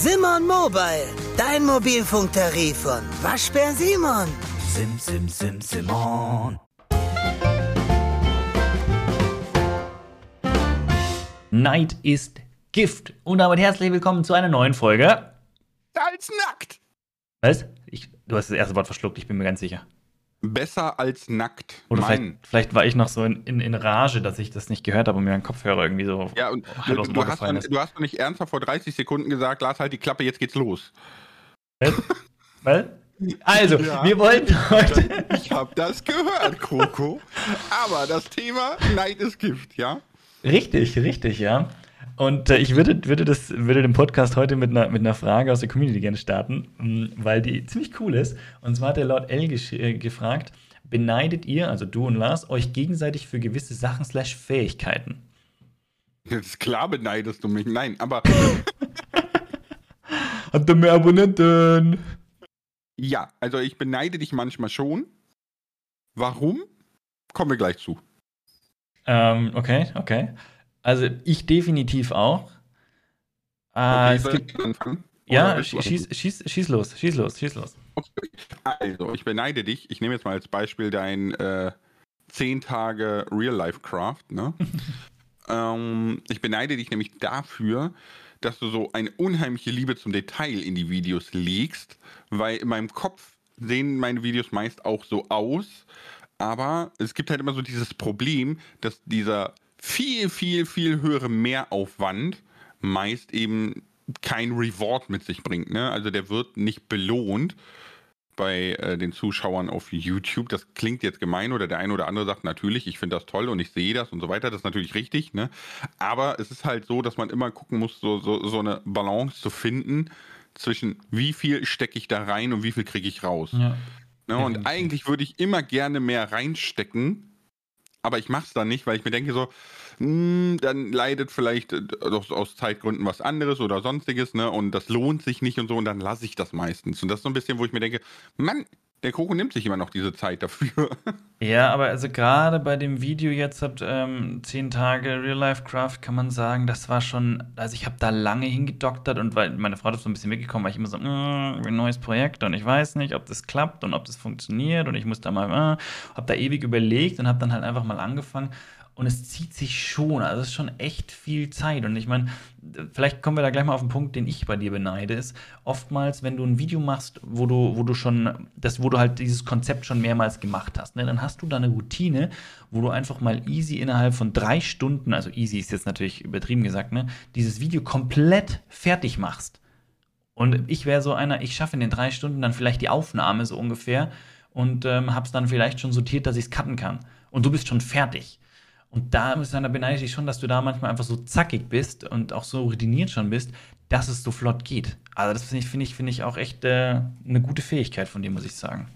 Simon Mobile, dein Mobilfunktarif von Waschbär Simon. Sim, sim, sim, Simon. Neid ist Gift. Und damit herzlich willkommen zu einer neuen Folge. als nackt. Was? Ich, du hast das erste Wort verschluckt, ich bin mir ganz sicher. Besser als nackt. Oder vielleicht, vielleicht war ich noch so in, in, in Rage, dass ich das nicht gehört habe und mir mein Kopfhörer irgendwie so Ja, und du, du, hast ist. du hast doch nicht ernsthaft vor 30 Sekunden gesagt, Lars, halt die Klappe, jetzt geht's los. Was? Was? Also, Ja. wir wollten heute. Ich hab das gehört, Coco. Aber das Thema Neid ist Gift, ja? Richtig, richtig, ja. Und äh, ich würde, würde, das, würde den Podcast heute mit einer, mit einer Frage aus der Community gerne starten, mh, weil die ziemlich cool ist. Und zwar hat der Lord L äh, gefragt, beneidet ihr, also du und Lars, euch gegenseitig für gewisse Sachen slash Fähigkeiten? Das ist klar, beneidest du mich. Nein, aber Habt ihr mehr Abonnenten? ja, also ich beneide dich manchmal schon. Warum? Kommen wir gleich zu. Ähm, okay, okay. Also ich definitiv auch. Äh, Okay, gibt, ich anfangen? ja, schieß, schieß, schieß los, schieß los, schieß los. Okay. Also, ich beneide dich. Ich nehme jetzt mal als Beispiel dein äh, 10 Tage Real-Life-Craft. Ne? ähm, ich beneide dich nämlich dafür, dass du so eine unheimliche Liebe zum Detail in die Videos legst, weil in meinem Kopf sehen meine Videos meist auch so aus, aber es gibt halt immer so dieses Problem, dass dieser viel, viel, viel höhere Mehraufwand meist eben kein Reward mit sich bringt. Ne? Also der wird nicht belohnt bei äh, den Zuschauern auf YouTube. Das klingt jetzt gemein oder der eine oder andere sagt natürlich, ich finde das toll und ich sehe das und so weiter. Das ist natürlich richtig. Ne? Aber es ist halt so, dass man immer gucken muss, so, so, so eine Balance zu finden zwischen wie viel stecke ich da rein und wie viel kriege ich raus. Ja. Ne, und eigentlich würde ich immer gerne mehr reinstecken, aber ich mache es dann nicht, weil ich mir denke so, hm, dann leidet vielleicht äh, aus, aus Zeitgründen was anderes oder sonstiges, ne? Und das lohnt sich nicht und so, und dann lasse ich das meistens. Und das ist so ein bisschen, wo ich mir denke, Mann, der Koko nimmt sich immer noch diese Zeit dafür. Ja, aber also gerade bei dem Video jetzt habt ähm, 10 Tage Real Life Craft kann man sagen, das war schon, also ich habe da lange hingedoktert und weil meine Frau ist so ein bisschen weggekommen, weil ich immer so, mm, ein neues Projekt und ich weiß nicht, ob das klappt und ob das funktioniert und ich muss da mal, äh, habe da ewig überlegt und habe dann halt einfach mal angefangen und es zieht sich schon, also es ist schon echt viel Zeit und ich meine, vielleicht kommen wir da gleich mal auf den Punkt, den ich bei dir beneide, ist oftmals, wenn du ein Video machst, wo du, wo du schon, das, wo du halt dieses Konzept schon mehrmals gemacht hast, ne, dann hast du da eine Routine, wo du einfach mal easy innerhalb von drei Stunden, also easy ist jetzt natürlich übertrieben gesagt, ne, dieses Video komplett fertig machst. Und ich wäre so einer, ich schaffe in den drei Stunden dann vielleicht die Aufnahme so ungefähr und ähm, hab's dann vielleicht schon sortiert, dass ich es cutten kann. Und du bist schon fertig. Und da, muss ich sagen, da beneide ich schon, dass du da manchmal einfach so zackig bist und auch so routiniert schon bist, dass es so flott geht. Also das finde ich, finde ich, finde ich auch echt äh, eine gute Fähigkeit von dir, muss ich sagen.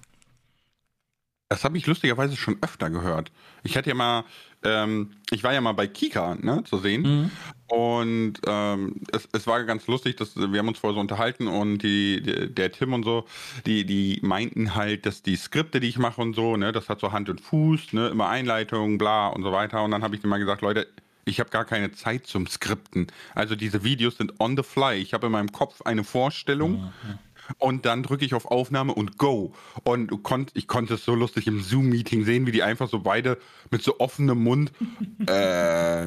Das habe ich lustigerweise schon öfter gehört. Ich hatte ja mal, ähm, ich war ja mal bei Kika ne, zu sehen. Und ähm, es, es war ganz lustig, dass wir haben uns vorher so unterhalten und die, die, der Tim und so, die, die meinten halt, dass die Skripte, die ich mache und so, ne, das hat so Hand und Fuß, ne, immer Einleitung, bla und so weiter. Und dann habe ich denen mal gesagt, Leute, ich habe gar keine Zeit zum Skripten. Also diese Videos sind on the fly. Ich habe in meinem Kopf eine Vorstellung. Und dann drücke ich auf Aufnahme und go. Und konnt, ich konnte es so lustig im Zoom-Meeting sehen, wie die einfach so beide mit so offenem Mund. äh,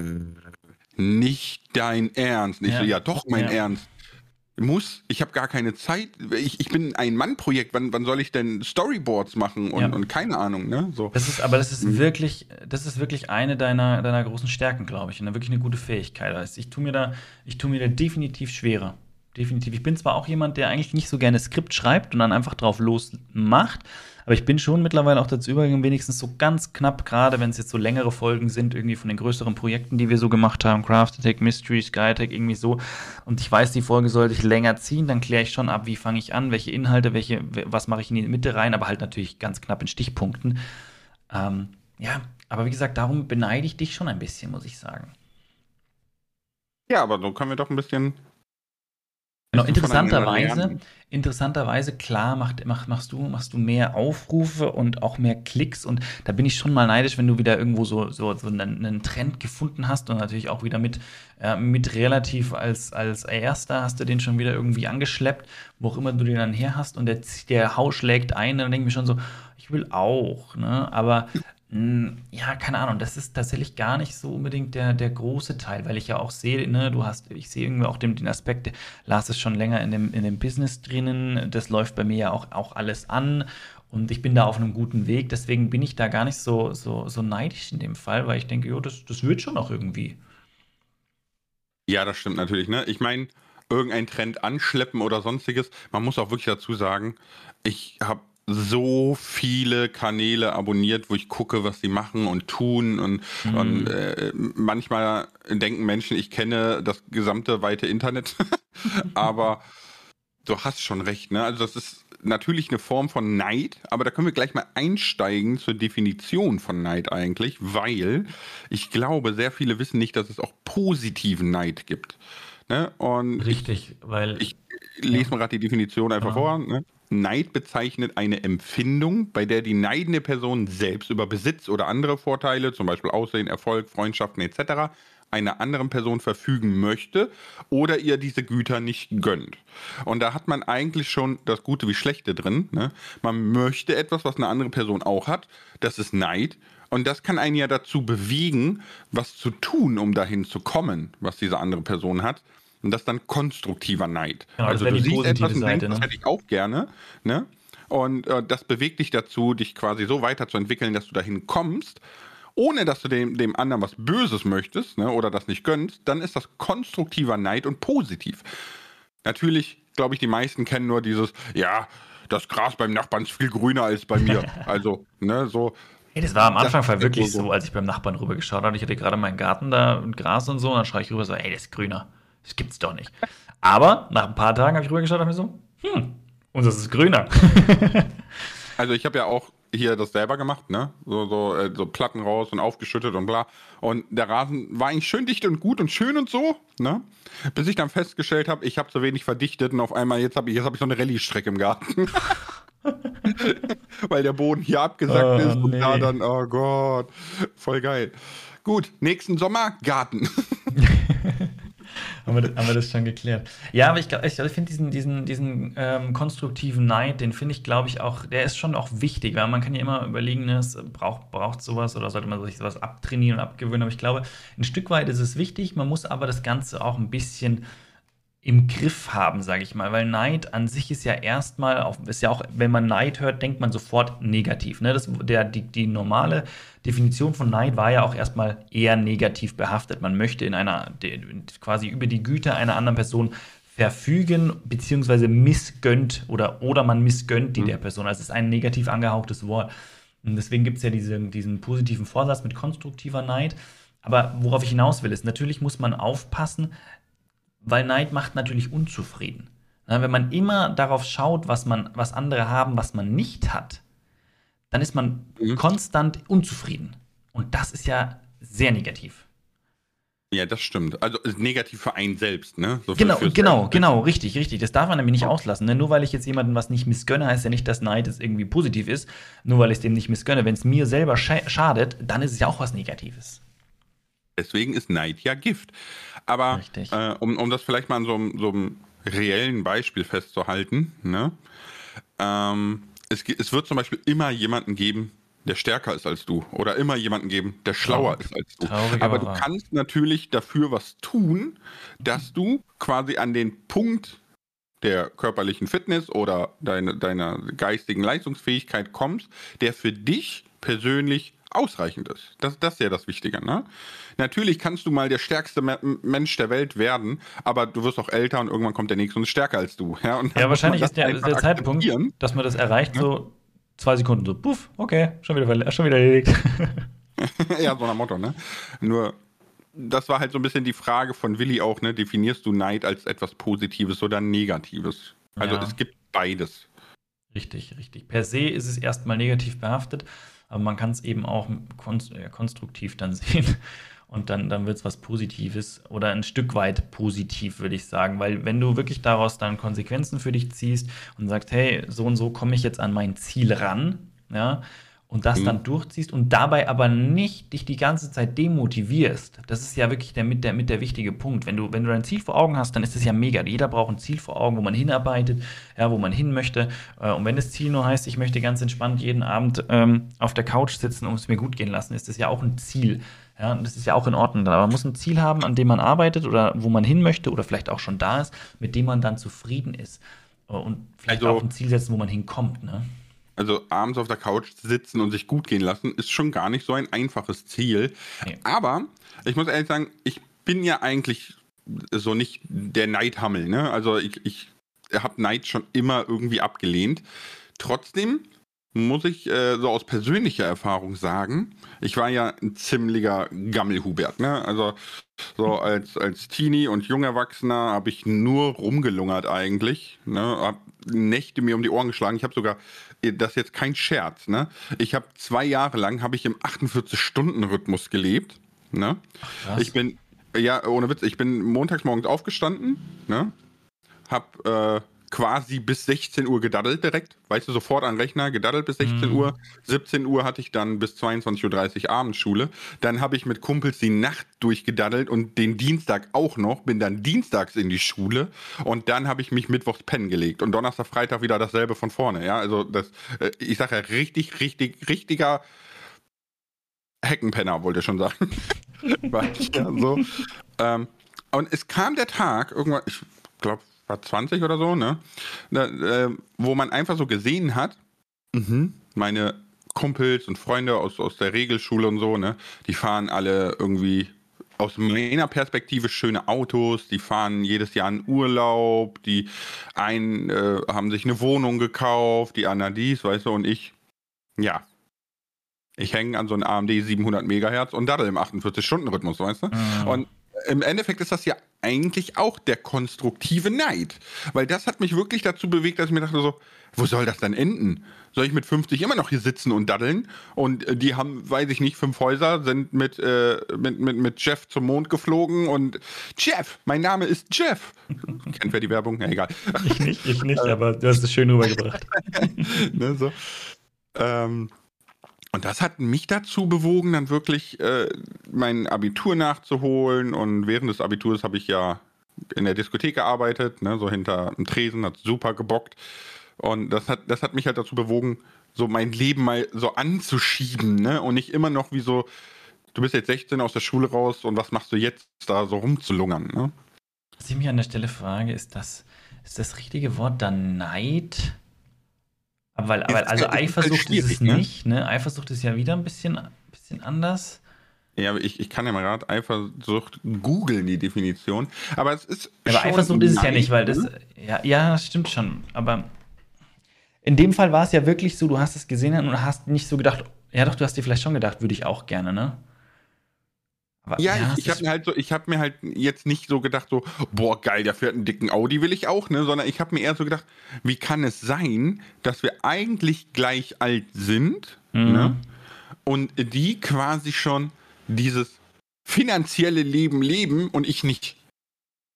nicht dein Ernst. Und ich Ja. so, ja, doch, mein Ja. Ernst. Muss, ich habe gar keine Zeit. Ich, ich bin ein Mann-Projekt. Wann, wann soll ich denn Storyboards machen und, Ja. und keine Ahnung, ne? So. Das ist, aber das ist wirklich, das ist wirklich eine deiner, deiner großen Stärken, glaube ich. Und wirklich eine gute Fähigkeit. Also ich tue mir da, ich tue mir da definitiv schwerer. Definitiv. Ich bin zwar auch jemand, der eigentlich nicht so gerne Skript schreibt und dann einfach drauf losmacht, aber ich bin schon mittlerweile auch dazu übergegangen, wenigstens so ganz knapp, gerade wenn es jetzt so längere Folgen sind, irgendwie von den größeren Projekten, die wir so gemacht haben, Craft Attack, Mystery, Sky Attack, irgendwie so. Und ich weiß, die Folge sollte ich länger ziehen, dann kläre ich schon ab, wie fange ich an, welche Inhalte, welche, was mache ich in die Mitte rein, aber halt natürlich ganz knapp in Stichpunkten. Ähm, ja, aber wie gesagt, darum beneide ich dich schon ein bisschen, muss ich sagen. Ja, aber so können wir doch ein bisschen Genau, interessanterweise, interessanterweise, klar, macht, mach, machst, du, machst du mehr Aufrufe und auch mehr Klicks. Und da bin ich schon mal neidisch, wenn du wieder irgendwo so, so, so einen, einen Trend gefunden hast und natürlich auch wieder mit, äh, mit relativ als, als Erster hast du den schon wieder irgendwie angeschleppt, wo auch immer du den dann her hast. Und der, der Hau schlägt ein, dann denke ich mir schon so, ich will auch. Ne? Aber ja, keine Ahnung, das ist tatsächlich gar nicht so unbedingt der, der große Teil, weil ich ja auch sehe, ne, du hast, ich sehe irgendwie auch den, den Aspekt, Lars ist schon länger in dem, in dem Business drinnen, das läuft bei mir ja auch, auch alles an. Und ich bin da auf einem guten Weg, deswegen bin ich da gar nicht so, so, so neidisch in dem Fall, weil ich denke, jo, das, das wird schon auch irgendwie. Ja, das stimmt natürlich, ne? Ich meine, irgendein Trend anschleppen oder sonstiges, man muss auch wirklich dazu sagen, ich habe so viele Kanäle abonniert, wo ich gucke, was sie machen und tun. Und, mhm. und äh, manchmal denken Menschen, ich kenne das gesamte weite Internet. aber du hast schon recht, ne? Also das ist natürlich eine Form von Neid, aber da können wir gleich mal einsteigen zur Definition von Neid eigentlich, weil ich glaube, sehr viele wissen nicht, dass es auch positiven Neid gibt. Ne? Und Richtig, ich, weil. Ich lese mal gerade die Definition einfach ja. vor. Ne? Neid bezeichnet eine Empfindung, bei der die neidende Person selbst über Besitz oder andere Vorteile, zum Beispiel Aussehen, Erfolg, Freundschaften etc., einer anderen Person verfügen möchte oder ihr diese Güter nicht gönnt. Und da hat man eigentlich schon das Gute wie Schlechte drin. Ne? Man möchte etwas, was eine andere Person auch hat. Das ist Neid. Und das kann einen ja dazu bewegen, was zu tun, um dahin zu kommen, was diese andere Person hat. Und das ist dann konstruktiver Neid. Genau, also du siehst etwas und denkst, ne? das hätte ich auch gerne. Ne? Und äh, das bewegt dich dazu, dich quasi so weiterzuentwickeln, dass du dahin kommst, ohne dass du dem, dem anderen was Böses möchtest ne? oder das nicht gönnst, dann ist das konstruktiver Neid und positiv. Natürlich, glaube ich, die meisten kennen nur dieses, ja, das Gras beim Nachbarn ist viel grüner als bei mir. also, ne, so. Hey, das war am Anfang war wirklich so, als ich beim Nachbarn rübergeschaut habe. Ich hatte gerade meinen Garten da und Gras und so, und dann schreie ich rüber so, ey, das ist grüner. Das gibt's doch nicht. Aber nach ein paar Tagen habe ich rübergeschaut und habe mir so, hm, unseres ist grüner. also ich habe ja auch hier das selber gemacht, ne? So, so, äh, so Platten raus und aufgeschüttet und bla. Und der Rasen war eigentlich schön dicht und gut und schön und so, ne? Bis ich dann festgestellt habe, ich habe zu wenig verdichtet und auf einmal jetzt habe ich, hab ich so eine Rallye-Strecke im Garten. Weil der Boden hier abgesackt oh, ist und nee. da dann, oh Gott, voll geil. Gut, nächsten Sommer Garten haben, wir das, haben wir das schon geklärt. Ja, aber ich, ich, ich finde diesen, diesen, diesen ähm, konstruktiven Neid, den finde ich, glaube ich, auch, der ist schon auch wichtig, weil man kann ja immer überlegen, ne, es braucht, braucht sowas oder sollte man sich sowas abtrainieren und abgewöhnen. Aber ich glaube, ein Stück weit ist es wichtig, man muss aber das Ganze auch ein bisschen im Griff haben, sage ich mal, weil Neid an sich ist ja erstmal, ist ja auch, wenn man Neid hört, denkt man sofort negativ. Ne? Das, der, die, die normale Definition von Neid war ja auch erstmal eher negativ behaftet. Man möchte in einer, quasi über die Güter einer anderen Person verfügen, beziehungsweise missgönnt oder, oder man missgönnt die mhm. der Person. Also es ist ein negativ angehauchtes Wort. Und deswegen gibt es ja diese, diesen positiven Vorsatz mit konstruktiver Neid. Aber worauf ich hinaus will, ist, natürlich muss man aufpassen, weil Neid macht natürlich unzufrieden. Na, wenn man immer darauf schaut, was, man, was andere haben, was man nicht hat, dann ist man mhm. konstant unzufrieden. Und das ist ja sehr negativ. Ja, das stimmt. Also negativ für einen selbst, ne? So genau, genau, selbst. genau, richtig, richtig. Das darf man nämlich nicht auslassen. Ne? Nur weil ich jetzt jemandem was nicht missgönne, heißt ja nicht, dass Neid es irgendwie positiv ist. Nur weil ich es dem nicht missgönne. Wenn es mir selber schadet, dann ist es ja auch was Negatives. Deswegen ist Neid ja Gift. Aber äh, um, um das vielleicht mal an so, so einem reellen Beispiel festzuhalten, ne? Ähm, es, es wird zum Beispiel immer jemanden geben, der stärker ist als du. Oder immer jemanden geben, der schlauer Traurig. ist als du. Traurig, aber, aber du kannst natürlich dafür was tun, dass du quasi an den Punkt der körperlichen Fitness oder deine, deiner geistigen Leistungsfähigkeit kommst, der für dich persönlich ausreichend ist. Das, das ist ja das Wichtige. Ne? Natürlich kannst du mal der stärkste Mensch der Welt werden, aber du wirst auch älter und irgendwann kommt der nächste und ist stärker als du. Ja, ja wahrscheinlich ist der, der Zeitpunkt, dass man das erreicht, ja? so zwei Sekunden so, puff, okay, schon wieder, schon wieder erledigt. ja, so ein Motto, ne? Nur, das war halt so ein bisschen die Frage von Willi auch, ne? Definierst du Neid als etwas Positives oder Negatives? Also ja. es gibt beides. Richtig, richtig. Per se ist es erstmal negativ behaftet, aber man kann es eben auch konstruktiv dann sehen. und dann, dann wird es was Positives oder ein Stück weit positiv, würde ich sagen. Weil wenn du wirklich daraus dann Konsequenzen für dich ziehst und sagst, hey, so und so komme ich jetzt an mein Ziel ran, ja, und das mhm. dann durchziehst und dabei aber nicht dich die ganze Zeit demotivierst. Das ist ja wirklich der mit der, mit der wichtige Punkt. Wenn du, wenn du dein Ziel vor Augen hast, dann ist es ja mega. Jeder braucht ein Ziel vor Augen, wo man hinarbeitet, ja, wo man hin möchte. Äh, und wenn das Ziel nur heißt, ich möchte ganz entspannt jeden Abend ähm, auf der Couch sitzen und es mir gut gehen lassen, ist das ja auch ein Ziel. Ja, und das ist ja auch in Ordnung. Aber man muss ein Ziel haben, an dem man arbeitet oder wo man hin möchte oder vielleicht auch schon da ist, mit dem man dann zufrieden ist. Und vielleicht also, auch ein Ziel setzen, wo man hinkommt. Ne? Also abends auf der Couch sitzen und sich gut gehen lassen, ist schon gar nicht so ein einfaches Ziel. Nee. Aber ich muss ehrlich sagen, ich bin ja eigentlich so nicht der Neidhammel. Ne? Also ich, ich habe Neid schon immer irgendwie abgelehnt. Trotzdem muss ich äh, so aus persönlicher Erfahrung sagen, ich war ja ein ziemlicher Gammelhubert. Ne? Also so als, als Teenie und Jungerwachsener habe ich nur rumgelungert eigentlich. Ne? Hab Nächte mir um die Ohren geschlagen. Ich habe sogar, äh, das ist jetzt kein Scherz, ne? Ich habe zwei Jahre lang habe ich im 48-Stunden-Rhythmus gelebt. Ne? Ach, ich bin, ja, ohne Witz, ich bin montags morgens aufgestanden, ne? Hab äh, quasi bis 16 Uhr gedaddelt direkt. Weißt du, sofort an Rechner, gedaddelt bis 16 mhm. Uhr. 17 Uhr hatte ich dann bis 22.30 Uhr Abendschule. Dann habe ich mit Kumpels die Nacht durchgedaddelt und den Dienstag auch noch. Bin dann dienstags in die Schule und dann habe ich mich mittwochs pennen gelegt. Und Donnerstag, Freitag wieder dasselbe von vorne. Ja, also das, äh, ich sage ja, richtig, richtig, richtiger Heckenpenner, wollte ich schon sagen. War ich ja so. Ähm, und es kam der Tag, irgendwann, ich glaube, war 20 oder so, ne? Da, äh, wo man einfach so gesehen hat, mh, meine Kumpels und Freunde aus, aus der Regelschule und so, ne? Die fahren alle irgendwie aus meiner Perspektive schöne Autos, die fahren jedes Jahr in Urlaub, die einen äh, haben sich eine Wohnung gekauft, die anderen dies, weißt du, und ich, ja. Ich hänge an so einem AMD 700 Megahertz und daddel im 48-Stunden-Rhythmus, weißt du? Mhm. Und im Endeffekt ist das ja eigentlich auch der konstruktive Neid. Weil das hat mich wirklich dazu bewegt, dass ich mir dachte so, wo soll das dann enden? Soll ich mit 50 immer noch hier sitzen und daddeln? Und äh, die haben, weiß ich nicht, fünf Häuser, sind mit, äh, mit, mit, mit Jeff zum Mond geflogen und Jeff, mein Name ist Jeff. Kennt wer die Werbung? Ja, egal. Ich nicht, ich nicht, aber du hast es schön rübergebracht. ne, so. Ähm, und das hat mich dazu bewogen, dann wirklich äh, mein Abitur nachzuholen. Und während des Abiturs habe ich ja in der Diskothek gearbeitet, ne, so hinter einem Tresen, hat super gebockt. Und das hat, das hat mich halt dazu bewogen, so mein Leben mal so anzuschieben, ne? Und nicht immer noch wie so, du bist jetzt 16 aus der Schule raus und was machst du jetzt da so rumzulungern, ne? Was ich mich an der Stelle frage, ist das, ist das richtige Wort dann Neid? Aber weil, aber, also Eifersucht ist es ne? nicht, ne? Eifersucht ist ja wieder ein bisschen, bisschen anders. Ja, aber ich, ich kann ja mal gerade Eifersucht googeln, die Definition. Aber es ist. Aber Eifersucht ist es ja nicht, weil das. Ja, ja, das stimmt schon. Aber in dem Fall war es ja wirklich so, du hast es gesehen und hast nicht so gedacht, ja doch, du hast dir vielleicht schon gedacht, würde ich auch gerne, ne? Aber, ja, ja, ich, ich habe mir halt so, ich habe mir halt jetzt nicht so gedacht, so, boah, geil, der fährt einen dicken Audi, will ich auch, ne? Sondern ich habe mir eher so gedacht, wie kann es sein, dass wir eigentlich gleich alt sind, mhm. ne? Und die quasi schon dieses finanzielle Leben leben und ich nicht.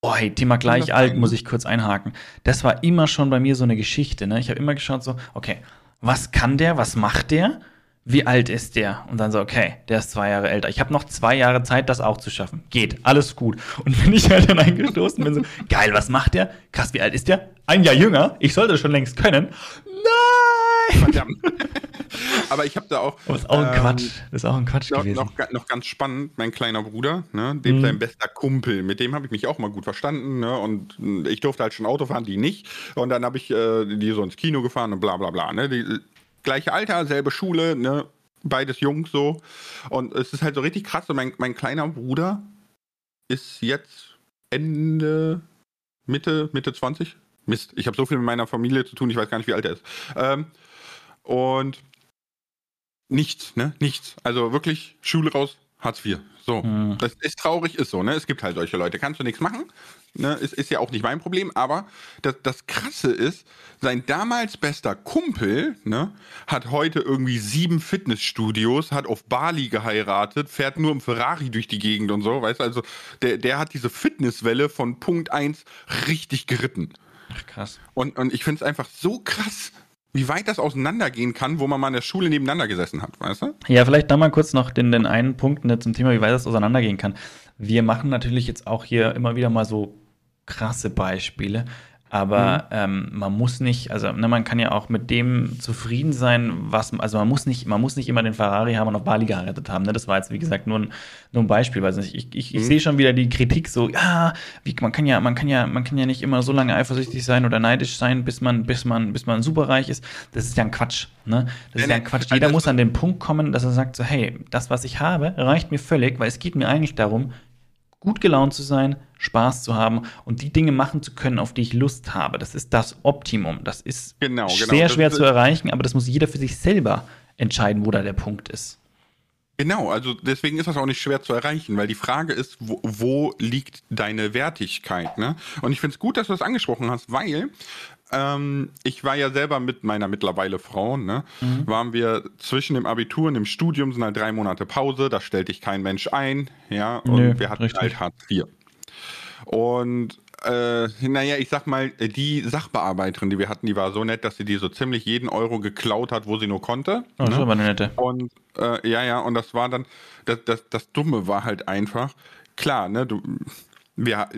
Boah, hey, Thema gleich alt, muss ich kurz einhaken. Das war immer schon bei mir so eine Geschichte, ne? Ich habe immer geschaut, so, okay, was kann der, was macht der? Wie alt ist der? Und dann so, okay, der ist zwei Jahre älter. Ich habe noch zwei Jahre Zeit, das auch zu schaffen. Geht, alles gut. Und wenn ich halt dann eingestoßen bin, so, geil, was macht der? Krass, wie alt ist der? Ein Jahr jünger. Ich sollte das schon längst können. Nein! Verdammt. Aber ich habe da auch. Oh, ist auch ein ähm, Quatsch. Das ist auch ein Quatsch noch, gewesen. Noch, noch, ganz spannend, mein kleiner Bruder, ne, dem mhm. sein bester Kumpel, mit dem habe ich mich auch mal gut verstanden. Ne, und ich durfte halt schon Auto fahren, die nicht. Und dann habe ich äh, die so ins Kino gefahren und bla bla bla. Ne, die, gleiche Alter, selbe Schule, ne? Beides Jungs so. Und es ist halt so richtig krass. Und mein, mein kleiner Bruder ist jetzt Ende, Mitte, Mitte 20. Mist, ich habe so viel mit meiner Familie zu tun, ich weiß gar nicht, wie alt er ist. Ähm, und nichts, ne? Nichts. Also wirklich Schule raus, Hartz IV. So. Mhm. Das ist traurig, ist so, ne? Es gibt halt solche Leute. Kannst du nichts machen. Ne? Ist, ist ja auch nicht mein Problem, aber das, das Krasse ist, sein damals bester Kumpel ne, hat heute irgendwie sieben Fitnessstudios, hat auf Bali geheiratet, fährt nur im Ferrari durch die Gegend und so, weißt du, also der, der hat diese Fitnesswelle von Punkt 1 richtig geritten. Ach, krass. Und, und ich finde es einfach so krass, wie weit das auseinandergehen kann, wo man mal in der Schule nebeneinander gesessen hat, weißt du? Ja, vielleicht da mal kurz noch den, den einen Punkt ne, zum Thema, wie weit das auseinandergehen kann. Wir machen natürlich jetzt auch hier immer wieder mal so krasse Beispiele. Aber mhm. ähm, man muss nicht, also ne, man kann ja auch mit dem zufrieden sein, was, also man muss nicht, man muss nicht immer den Ferrari haben und auf Bali geheiratet haben. Ne? Das war jetzt, wie gesagt, nur ein, nur ein Beispiel. Weil ich, ich, ich mhm. sehe schon wieder die Kritik so, ja, wie, man kann ja, man kann ja, man kann ja nicht immer so lange eifersüchtig sein oder neidisch sein, bis man, bis man, bis man superreich ist. Das ist ja ein Quatsch. Ne? Das ist ja ein Quatsch. Jeder muss an den Punkt kommen, dass er sagt so, hey, das, was ich habe, reicht mir völlig, weil es geht mir eigentlich darum, gut gelaunt zu sein, Spaß zu haben und die Dinge machen zu können, auf die ich Lust habe. Das ist das Optimum. Das ist genau, genau. sehr schwer zu erreichen, aber das muss jeder für sich selber entscheiden, wo da der Punkt ist. Genau, also deswegen ist das auch nicht schwer zu erreichen, weil die Frage ist, wo, wo liegt deine Wertigkeit? Ne? Und ich finde es gut, dass du das angesprochen hast, weil ähm, ich war ja selber mit meiner mittlerweile Frau, ne, mhm. waren wir zwischen dem Abitur und dem Studium, sind halt drei Monate Pause, da stellte ich kein Mensch ein, ja, und Nö, wir hatten richtig. halt Hartz IV. Und äh, naja, ich sag mal, die Sachbearbeiterin, die wir hatten, die war so nett, dass sie dir so ziemlich jeden Euro geklaut hat, wo sie nur konnte. Oh, das ne? war eine nette. Und äh, ja, ja, und das war dann, das, das, das Dumme war halt einfach, klar, ne, du, wir,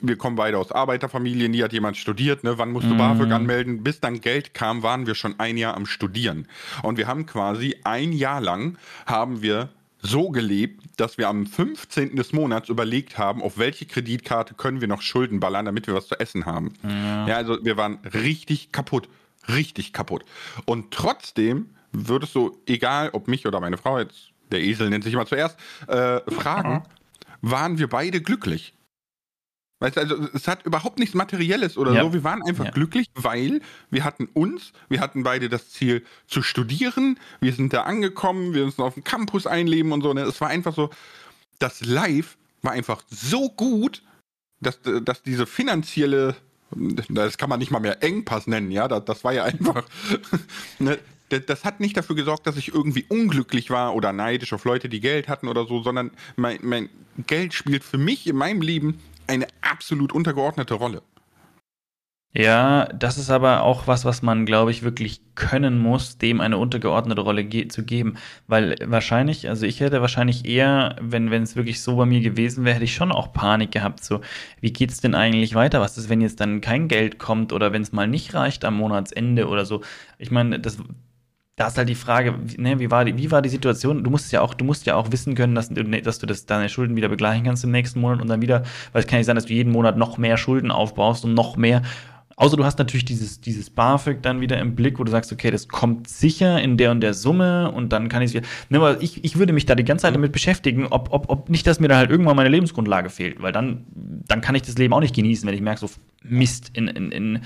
wir kommen beide aus Arbeiterfamilien, nie hat jemand studiert, ne? Wann musst du mm. BAföG anmelden? Bis dann Geld kam, waren wir schon ein Jahr am Studieren. Und wir haben quasi ein Jahr lang haben wir so gelebt, dass wir am 15. des Monats überlegt haben, auf welche Kreditkarte können wir noch Schulden ballern, damit wir was zu essen haben. Ja, ja also wir waren richtig kaputt. Richtig kaputt. Und trotzdem würdest du, egal ob mich oder meine Frau, jetzt der Esel nennt sich immer zuerst, äh, fragen, waren wir beide glücklich? Weißt du, also es hat überhaupt nichts Materielles oder ja. so. Wir waren einfach ja. glücklich, weil wir hatten uns, wir hatten beide das Ziel zu studieren, wir sind da angekommen, wir müssen auf dem Campus einleben und so. Ne? Es war einfach so, das Live war einfach so gut, dass, dass diese finanzielle, das kann man nicht mal mehr Engpass nennen, ja, das, das war ja einfach, ne? das hat nicht dafür gesorgt, dass ich irgendwie unglücklich war oder neidisch auf Leute, die Geld hatten oder so, sondern mein, mein Geld spielt für mich in meinem Leben eine absolut untergeordnete Rolle. Ja, das ist aber auch was, was man, glaube ich, wirklich können muss, dem eine untergeordnete Rolle ge zu geben. Weil wahrscheinlich, also ich hätte wahrscheinlich eher, wenn es wirklich so bei mir gewesen wäre, hätte ich schon auch Panik gehabt. So, wie geht's denn eigentlich weiter? Was ist, wenn jetzt dann kein Geld kommt oder wenn es mal nicht reicht am Monatsende oder so? Ich meine, das da ist halt die Frage, ne, wie, war die, wie war die Situation? Du musst ja auch, du musst ja auch wissen können, dass, dass du das, deine Schulden wieder begleichen kannst im nächsten Monat und dann wieder, weil es kann nicht sein, dass du jeden Monat noch mehr Schulden aufbaust und noch mehr. Außer du hast natürlich dieses, dieses BAföG dann wieder im Blick, wo du sagst, okay, das kommt sicher in der und der Summe und dann kann ich es wieder. Ne, aber ich, ich würde mich da die ganze Zeit damit beschäftigen, ob, ob, ob nicht, dass mir da halt irgendwann meine Lebensgrundlage fehlt, weil dann, dann kann ich das Leben auch nicht genießen, wenn ich merke, so Mist, in, in, in,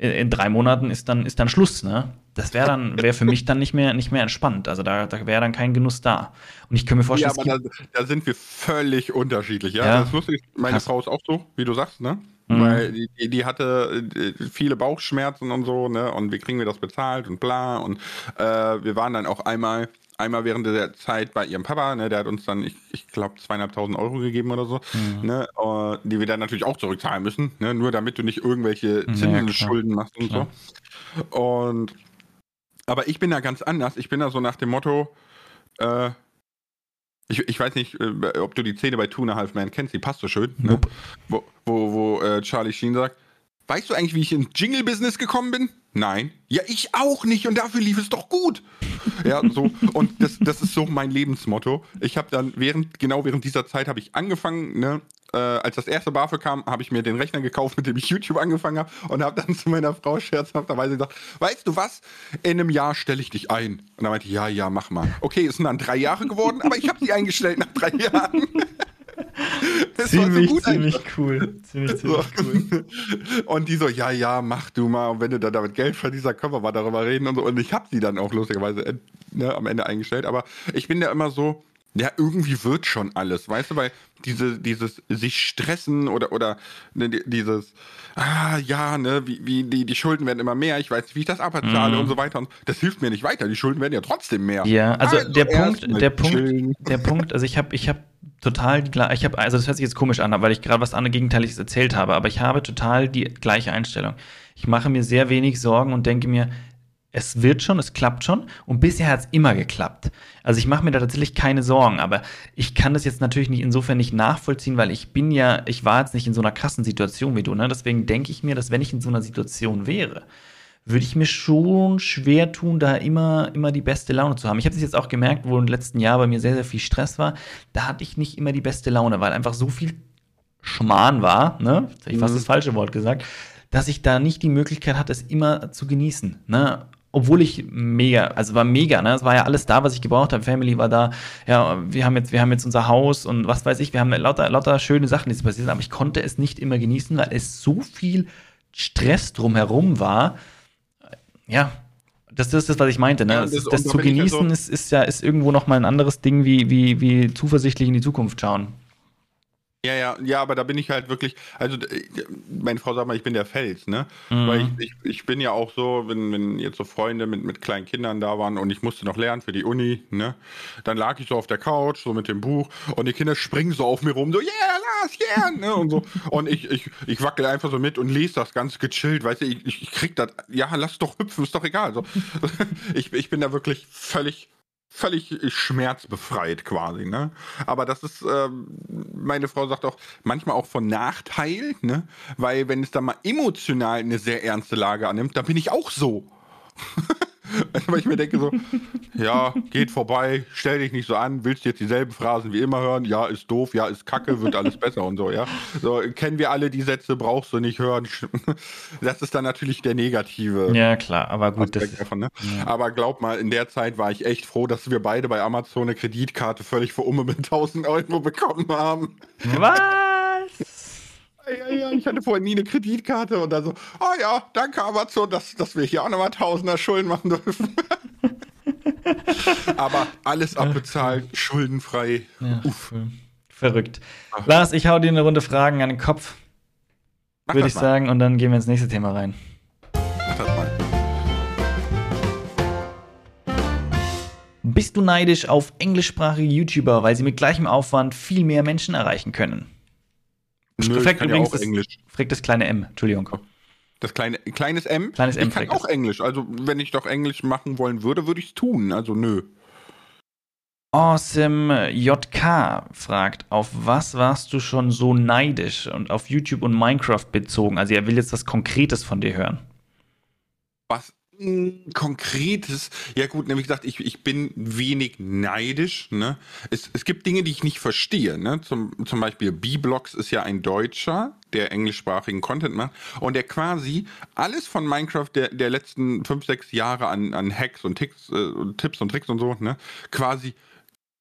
in drei Monaten ist dann, ist dann Schluss, ne? Das wäre dann, wäre für mich dann nicht mehr, nicht mehr entspannt. Also da, da wäre dann kein Genuss da. Und ich kann mir vorstellen, ja, aber da, da, sind wir völlig unterschiedlich. Ja, ja. das ist lustig. Meine Krass. Frau ist auch so, wie du sagst, ne? Mhm. Weil die, die, hatte äh, viele Bauchschmerzen und so, ne? Und wie kriegen wir das bezahlt und bla. Und äh, wir waren dann auch einmal, einmal während der Zeit bei ihrem Papa, ne? Der hat uns dann, ich, ich glaube, zweieinhalbtausend Euro gegeben oder so, mhm. ne? Uh, die wir dann natürlich auch zurückzahlen müssen, ne? Nur damit du nicht irgendwelche Zinsschulden ja, machst und klar. so. Und aber ich bin da ganz anders. Ich bin da so nach dem Motto, äh, ich, ich weiß nicht, äh, ob du die Szene bei Two and a Half Man kennst, die passt so schön. Ne? Wo, wo, wo äh, Charlie Sheen sagt, weißt du eigentlich, wie ich ins Jingle-Business gekommen bin? Nein. Ja, ich auch nicht und dafür lief es doch gut. ja, so. Und das, das ist so mein Lebensmotto. Ich habe dann während, genau während dieser Zeit habe ich angefangen, ne, äh, als das erste BAföG kam, habe ich mir den Rechner gekauft, mit dem ich YouTube angefangen habe und habe dann zu meiner Frau scherzhafterweise gesagt, weißt du was, in einem Jahr stelle ich dich ein. Und dann meinte ich, ja, ja, mach mal. Okay, es sind dann drei Jahre geworden, aber ich habe sie eingestellt nach drei Jahren. Das ziemlich, so ziemlich einfach. cool. Ziemlich, ziemlich so. cool. Und die so, ja, ja, mach du mal. Und wenn du dann damit Geld verdienst, dann können wir mal darüber reden und so. Und ich habe sie dann auch lustigerweise äh, ne, am Ende eingestellt. Aber ich bin ja immer so, Ja, irgendwie wird schon alles, weißt du, weil diese, dieses sich stressen oder, oder ne, dieses, ah ja, ne, wie, wie die, die Schulden werden immer mehr, ich weiß nicht, wie ich das abzahle Mhm. und so weiter. Und das hilft mir nicht weiter. Die Schulden werden ja trotzdem mehr. Ja, also, der erst Punkt, der Punkt, der Punkt, also ich habe, ich habe total die gleiche, ich habe, also das hört sich jetzt komisch an, weil ich gerade was anderes Gegenteiliges erzählt habe, aber ich habe total die gleiche Einstellung. Ich mache mir sehr wenig Sorgen und denke mir, es wird schon, es klappt schon und bisher hat es immer geklappt. Also ich mache mir da tatsächlich keine Sorgen, aber ich kann das jetzt natürlich nicht insofern nicht nachvollziehen, weil ich bin ja, ich war jetzt nicht in so einer krassen Situation wie du, ne? Deswegen denke ich mir, dass wenn ich in so einer Situation wäre, würde ich mir schon schwer tun, da immer, immer die beste Laune zu haben. Ich habe es jetzt auch gemerkt, wo im letzten Jahr bei mir sehr, sehr viel Stress war. Da hatte ich nicht immer die beste Laune, weil einfach so viel Schmarrn war, ne? Jetzt habe ich fast Mhm. das falsche Wort gesagt, dass ich da nicht die Möglichkeit hatte, es immer zu genießen, ne? Obwohl ich mega, also war mega, ne? Es war ja alles da, was ich gebraucht habe. Family war da, ja, wir haben jetzt, wir haben jetzt unser Haus und was weiß ich, wir haben lauter, lauter schöne Sachen, die passiert sind, aber ich konnte es nicht immer genießen, weil es so viel Stress drumherum war. Ja, das, das ist das, was ich meinte, ne? Ja, das, das- das, zu genießen so- ist, ist ja ist irgendwo noch mal ein anderes Ding, wie, wie, wie zuversichtlich in die Zukunft schauen. Ja, ja, ja, aber da bin ich halt wirklich, also äh, meine Frau sagt mal, ich bin der Fels, ne? Mhm. Weil ich, ich, ich bin ja auch so, wenn, wenn jetzt so Freunde mit, mit kleinen Kindern da waren und ich musste noch lernen für die Uni, ne? Dann lag ich so auf der Couch, so mit dem Buch und die Kinder springen so auf mir rum, so, yeah, Lars, yeah, ne? Und so. Und ich, ich, ich wackel einfach so mit und lese das ganz gechillt, weißt du, ich, ich ich krieg das, ja, lass doch hüpfen, ist doch egal. So. Ich, ich bin da wirklich völlig völlig schmerzbefreit quasi, ne? Aber das ist, ähm, meine Frau sagt auch, manchmal auch von Nachteil, ne? Weil wenn es dann mal emotional eine sehr ernste Lage annimmt, dann bin ich auch so. Weil ich mir denke so, ja, geht vorbei, stell dich nicht so an, willst jetzt dieselben Phrasen wie immer hören, ja, ist doof, ja, ist kacke, wird alles besser und so, ja. So, kennen wir alle die Sätze, brauchst du nicht hören. Das ist dann natürlich der negative Ja, klar, aber gut, das, davon, ne? Aber glaub mal, in der Zeit war ich echt froh, dass wir beide bei Amazon eine Kreditkarte völlig für Umme mit 1000 Euro bekommen haben. Was? Ja, ja, ich hatte vorher nie eine Kreditkarte und dann so, oh ja, danke Amazon, dass, dass wir hier auch nochmal Tausender Schulden machen dürfen. Aber alles abbezahlt, schuldenfrei. Ja, Uff. cool. Verrückt. Lars, ich hau dir eine Runde Fragen an den Kopf, würde ich mal. sagen, und dann gehen wir ins nächste Thema rein. Mach das mal. Bist du neidisch auf englischsprachige YouTuber, weil sie mit gleichem Aufwand viel mehr Menschen erreichen können? Nö, ich Fragt ja übrigens auch das, Englisch. fragt das kleine M, Entschuldigung. Das kleine, kleines M? Kleines M Ich kann auch Englisch. Also, wenn ich doch Englisch machen wollen würde, würde ich es tun. Also, nö. Awesome JK fragt, auf was warst du schon so neidisch und auf YouTube und Minecraft bezogen? Also er will jetzt was Konkretes von dir hören. Was Konkretes, ja gut, wie gesagt, ich, ich bin wenig neidisch. Ne? Es, es gibt Dinge, die ich nicht verstehe. Ne? Zum, zum Beispiel B-Blocks ist ja ein Deutscher, der englischsprachigen Content macht und der quasi alles von Minecraft der, der letzten fünf, sechs Jahre an, an Hacks und, Ticks, äh, Tipps und Tricks und so, ne, quasi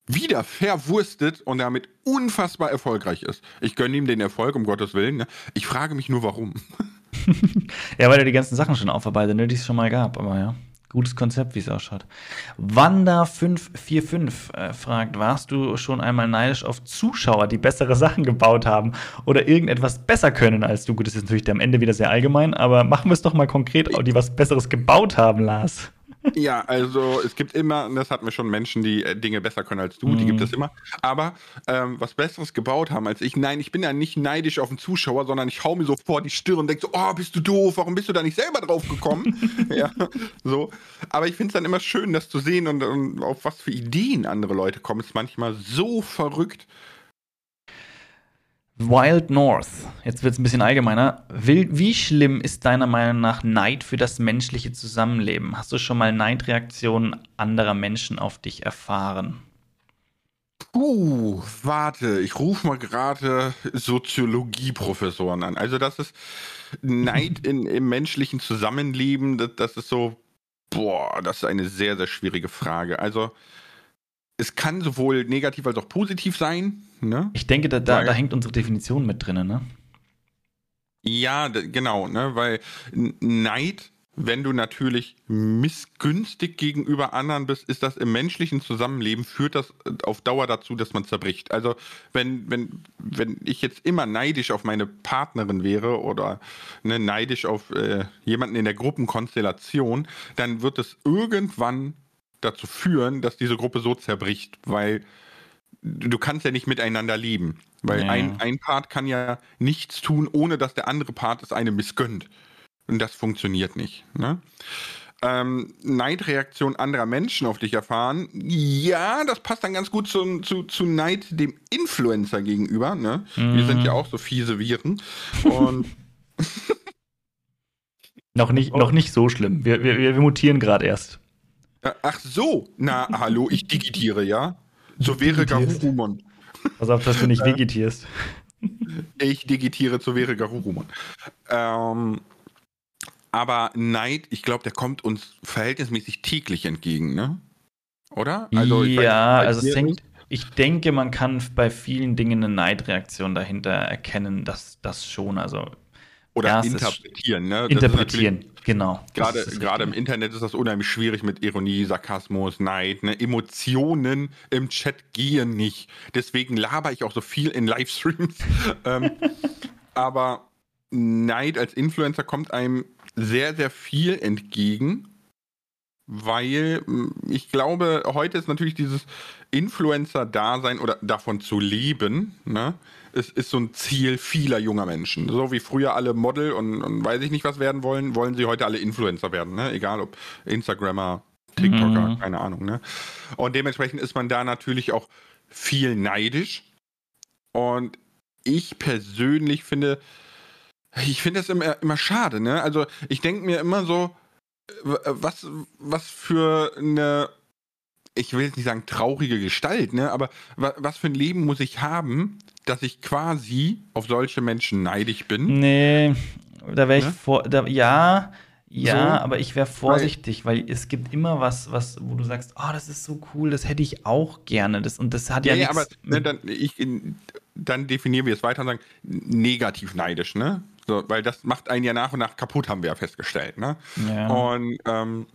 wieder verwurstet und damit unfassbar erfolgreich ist. Ich gönne ihm den Erfolg, um Gottes Willen. Ne? Ich frage mich nur, warum. Ja, weil er die ganzen Sachen schon aufarbeitet, ne, die es schon mal gab, aber ja. Gutes Konzept, wie es ausschaut. Wanda545 äh, fragt, warst du schon einmal neidisch auf Zuschauer, die bessere Sachen gebaut haben oder irgendetwas besser können als du? Gut, das ist natürlich am Ende wieder sehr allgemein, aber machen wir es doch mal konkret, die was Besseres gebaut haben, Lars. Ja, also es gibt immer, und das hatten wir schon, Menschen, die äh, Dinge besser können als du, die gibt es immer. Aber ähm, was Besseres gebaut haben als ich, nein, ich bin ja nicht neidisch auf den Zuschauer, sondern ich hau mir so vor die Stirn und denke so, oh, bist du doof, warum bist du da nicht selber drauf gekommen? ja, so. Aber ich finde es dann immer schön, das zu sehen und, und auf was für Ideen andere Leute kommen. ist manchmal so verrückt. Wild North, jetzt wird es ein bisschen allgemeiner. Wie schlimm ist deiner Meinung nach Neid für das menschliche Zusammenleben? Hast du schon mal Neidreaktionen anderer Menschen auf dich erfahren? Uh, warte, ich rufe mal gerade Soziologieprofessoren an. Also das ist Neid in, im menschlichen Zusammenleben, das, das ist so, boah, das ist eine sehr, sehr schwierige Frage. Also es kann sowohl negativ als auch positiv sein, ne? Ich denke, da, da, da hängt unsere Definition mit drin, ne? Ja, genau, ne, weil Neid wenn du natürlich missgünstig gegenüber anderen bist, ist das im menschlichen Zusammenleben, führt das auf Dauer dazu, dass man zerbricht. Also wenn, wenn, wenn ich jetzt immer neidisch auf meine Partnerin wäre oder ne, neidisch auf äh, jemanden in der Gruppenkonstellation, dann wird es irgendwann dazu führen, dass diese Gruppe so zerbricht, weil du kannst ja nicht miteinander leben. Weil Ja. ein, ein Part kann ja nichts tun, ohne dass der andere Part es einem missgönnt. Und das funktioniert nicht. Ne? Ähm, Neidreaktion anderer Menschen auf dich erfahren, ja, das passt dann ganz gut zu, zu, zu Neid dem Influencer gegenüber. Ne? Wir sind ja auch so fiese Viren. Und Noch nicht, noch nicht so schlimm. Wir, wir, wir mutieren gerade erst. ach so, na hallo, ich digitiere, ja. So wäre digitierst. Garurumon. Pass auf, dass du nicht vegetierst. Ich digitiere zu wäre Garurumon. Ähm, aber Neid, ich glaube, der kommt uns verhältnismäßig täglich entgegen, ne? Oder? ich weiß, ja, bei also es hängt, ich denke, man kann bei vielen Dingen eine Neidreaktion dahinter erkennen, dass das schon, also Oder ja, interpretieren, ne? Interpretieren, genau. Gerade, gerade im. Internet ist das unheimlich schwierig mit Ironie, Sarkasmus, Neid. Ne? Emotionen im Chat gehen nicht. Deswegen laber ich auch so viel in Livestreams. ähm, aber Neid als Influencer kommt einem sehr, sehr viel entgegen, weil mh, ich glaube, heute ist natürlich dieses Influencer-Dasein oder davon zu leben, ne, ist, ist so ein Ziel vieler junger Menschen. So wie früher alle Model und, und weiß ich nicht was werden wollen, wollen sie heute alle Influencer werden, ne? Egal ob Instagrammer, TikToker, Mhm. keine Ahnung, ne? Und dementsprechend ist man da natürlich auch viel neidisch. Und ich persönlich finde, ich finde das immer, immer schade, ne? Also ich denke mir immer so, was, was für eine, ich will jetzt nicht sagen traurige Gestalt, ne? Aber wa, was für ein Leben muss ich haben, dass ich quasi auf solche Menschen neidisch bin? Nee, da wäre ich Ne? vor, da, ja, ja, So? aber ich wäre vorsichtig, weil es gibt immer was, was, wo du sagst, oh, das ist so cool, das hätte ich auch gerne. Das, und das hat ja, Ja, ja, aber ne, dann, ich, dann definieren wir es weiter und sagen, negativ neidisch, ne? So, weil das macht einen ja nach und nach kaputt, haben wir ja festgestellt, ne? ja. Und ähm,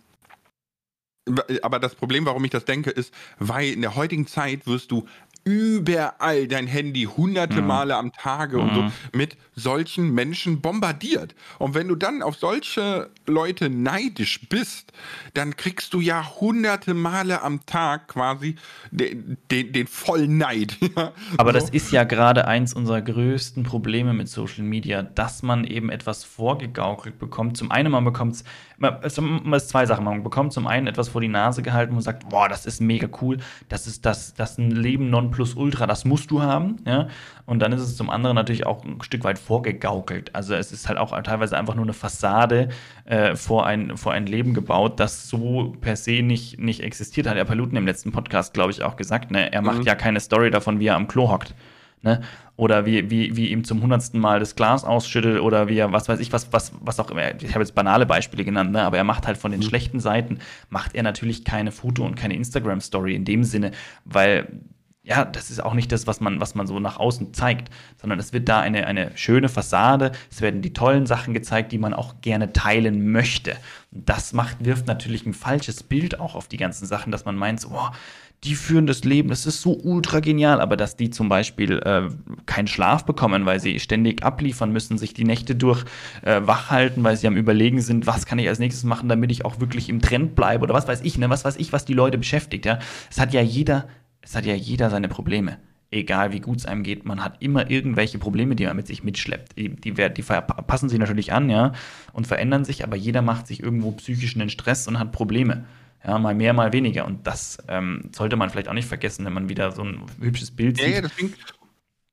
aber das Problem, warum ich das denke, ist, weil in der heutigen Zeit wirst du überall dein Handy hunderte Mhm. Male am Tage und so Mhm. mit solchen Menschen bombardiert. Und wenn du dann auf solche Leute neidisch bist, dann kriegst du ja hunderte Male am Tag quasi den, den, den Vollneid. Aber so. das ist ja gerade eins unserer größten Probleme mit Social Media, dass man eben etwas vorgegaukelt bekommt. Zum einen, man bekommt es, es ist zwei Sachen. Man bekommt zum einen etwas vor die Nase gehalten und sagt, boah, das ist mega cool, das ist das, das ist ein Leben Nonplusultra, das musst du haben. Ja? Und dann ist es zum anderen natürlich auch ein Stück weit vorgegaukelt. Also es ist halt auch teilweise einfach nur eine Fassade äh, vor, ein, vor ein Leben gebaut, das so per se nicht, nicht existiert. Hat der Paluten im letzten Podcast, glaube ich, auch gesagt. Ne? Er macht Mhm. ja keine Story davon, wie er am Klo hockt. Ne? Oder wie, wie, wie ihm zum hundertsten Mal das Glas ausschüttelt oder wie er, was weiß ich, was, was, was auch immer. Ich habe jetzt banale Beispiele genannt, ne? aber er macht halt von den schlechten Seiten, macht er natürlich keine Foto- und keine Instagram-Story in dem Sinne, weil ja, das ist auch nicht das, was man, was man so nach außen zeigt, sondern es wird da eine, eine schöne Fassade, es werden die tollen Sachen gezeigt, die man auch gerne teilen möchte. Und das macht, wirft natürlich ein falsches Bild auch auf die ganzen Sachen, dass man meint, so, boah, die führen das Leben, das ist so ultra genial, aber dass die zum Beispiel äh, keinen Schlaf bekommen, weil sie ständig abliefern müssen, sich die Nächte durch äh, wach halten, weil sie am Überlegen sind, was kann ich als nächstes machen, damit ich auch wirklich im Trend bleibe oder was weiß ich, ne, was weiß ich, was die Leute beschäftigt, ja. Es hat ja jeder, es hat ja jeder seine Probleme. Egal wie gut es einem geht, man hat immer irgendwelche Probleme, die man mit sich mitschleppt. Die, die, die passen sich natürlich an, ja, und verändern sich, aber jeder macht sich irgendwo psychischen Stress und hat Probleme. Ja, mal mehr, mal weniger. Und das ähm, sollte man vielleicht auch nicht vergessen, wenn man wieder so ein hübsches Bild Ja, sieht. ja, deswegen,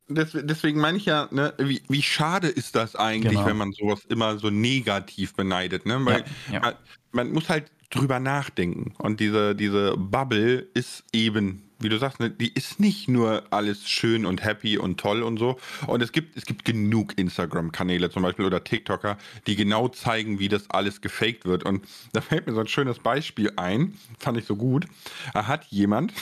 des- deswegen meine ich ja, ne, wie, wie schade ist das eigentlich, Genau. wenn man sowas immer so negativ beneidet, ne? Weil Ja, ja. Man, man muss halt drüber nachdenken. Und diese, diese Bubble ist eben, wie du sagst, ne, die ist nicht nur alles schön und happy und toll und so. Und es gibt, es gibt genug Instagram-Kanäle zum Beispiel oder TikToker, die genau zeigen, wie das alles gefaked wird. Und da fällt mir so ein schönes Beispiel ein, fand ich so gut. Da hat jemand,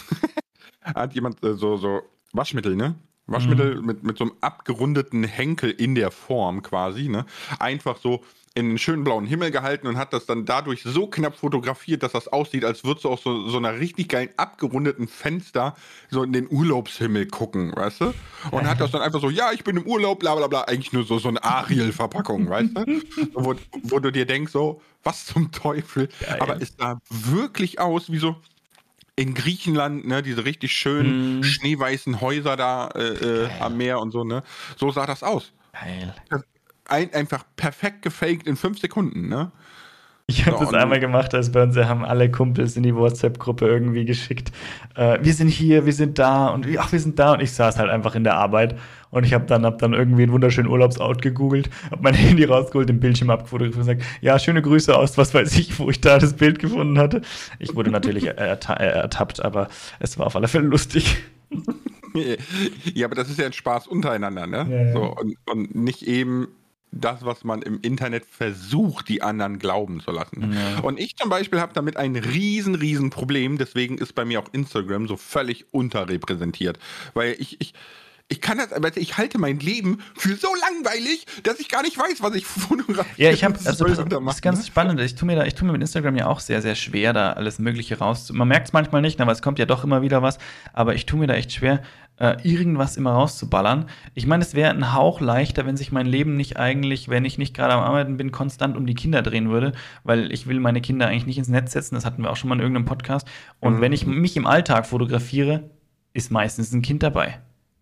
hat jemand äh, so, so Waschmittel, ne? Waschmittel mit, mit so einem abgerundeten Henkel in der Form quasi, ne? Einfach so in einen schönen blauen Himmel gehalten und hat das dann dadurch so knapp fotografiert, dass das aussieht, als würdest du aus so, so einer richtig geilen abgerundeten Fenster so in den Urlaubshimmel gucken, weißt du? Und hat das dann einfach so, ja, ich bin im Urlaub, bla bla bla, eigentlich nur so, so eine Ariel-Verpackung, weißt du? Wo, wo du dir denkst, so, was zum Teufel? Geil. Aber es sah wirklich aus wie so, in Griechenland, ne, diese richtig schönen Mm. schneeweißen Häuser da äh, äh, am Meer und so, ne? So sah das aus. Geil. Ein, einfach perfekt gefaked in fünf Sekunden, ne? Ich habe Ja, das einmal gemacht, als bei uns haben alle Kumpels in die WhatsApp-Gruppe irgendwie geschickt. Äh, wir sind hier, wir sind da und ach, wir sind da und ich saß halt einfach in der Arbeit und ich habe dann, hab dann irgendwie einen wunderschönen Urlaubsort gegoogelt, habe mein Handy rausgeholt, den Bildschirm abgefotografiert und gesagt, ja, schöne Grüße aus, was weiß ich, wo ich da das Bild gefunden hatte. Ich wurde natürlich erta äh, ertappt, aber es war auf alle Fälle lustig. Ja, aber das ist ja ein Spaß untereinander, ne? Ja, ja. So, und, und nicht eben das, was man im Internet versucht, die anderen glauben zu lassen. Ja. Und ich zum Beispiel habe damit ein riesen, riesen Problem. Deswegen ist bei mir auch Instagram so völlig unterrepräsentiert. Weil ich, ich, ich kann das, aber ich halte mein Leben für so langweilig, dass ich gar nicht weiß, was ich fotografiere. Ja, ich habe, also das ist machen, ganz ne? spannend. Ich tue mir da, ich tue mir mit Instagram ja auch sehr, sehr schwer, da alles Mögliche rauszu. Man merkt es manchmal nicht, aber es kommt ja doch immer wieder was. Aber ich tue mir da echt schwer, äh, irgendwas immer rauszuballern. Ich meine, es wäre ein Hauch leichter, wenn sich mein Leben nicht eigentlich, wenn ich nicht gerade am Arbeiten bin, konstant um die Kinder drehen würde, weil ich will meine Kinder eigentlich nicht ins Netz setzen. Das hatten wir auch schon mal in irgendeinem Podcast. Und Mhm. wenn ich mich im Alltag fotografiere, ist meistens ein Kind dabei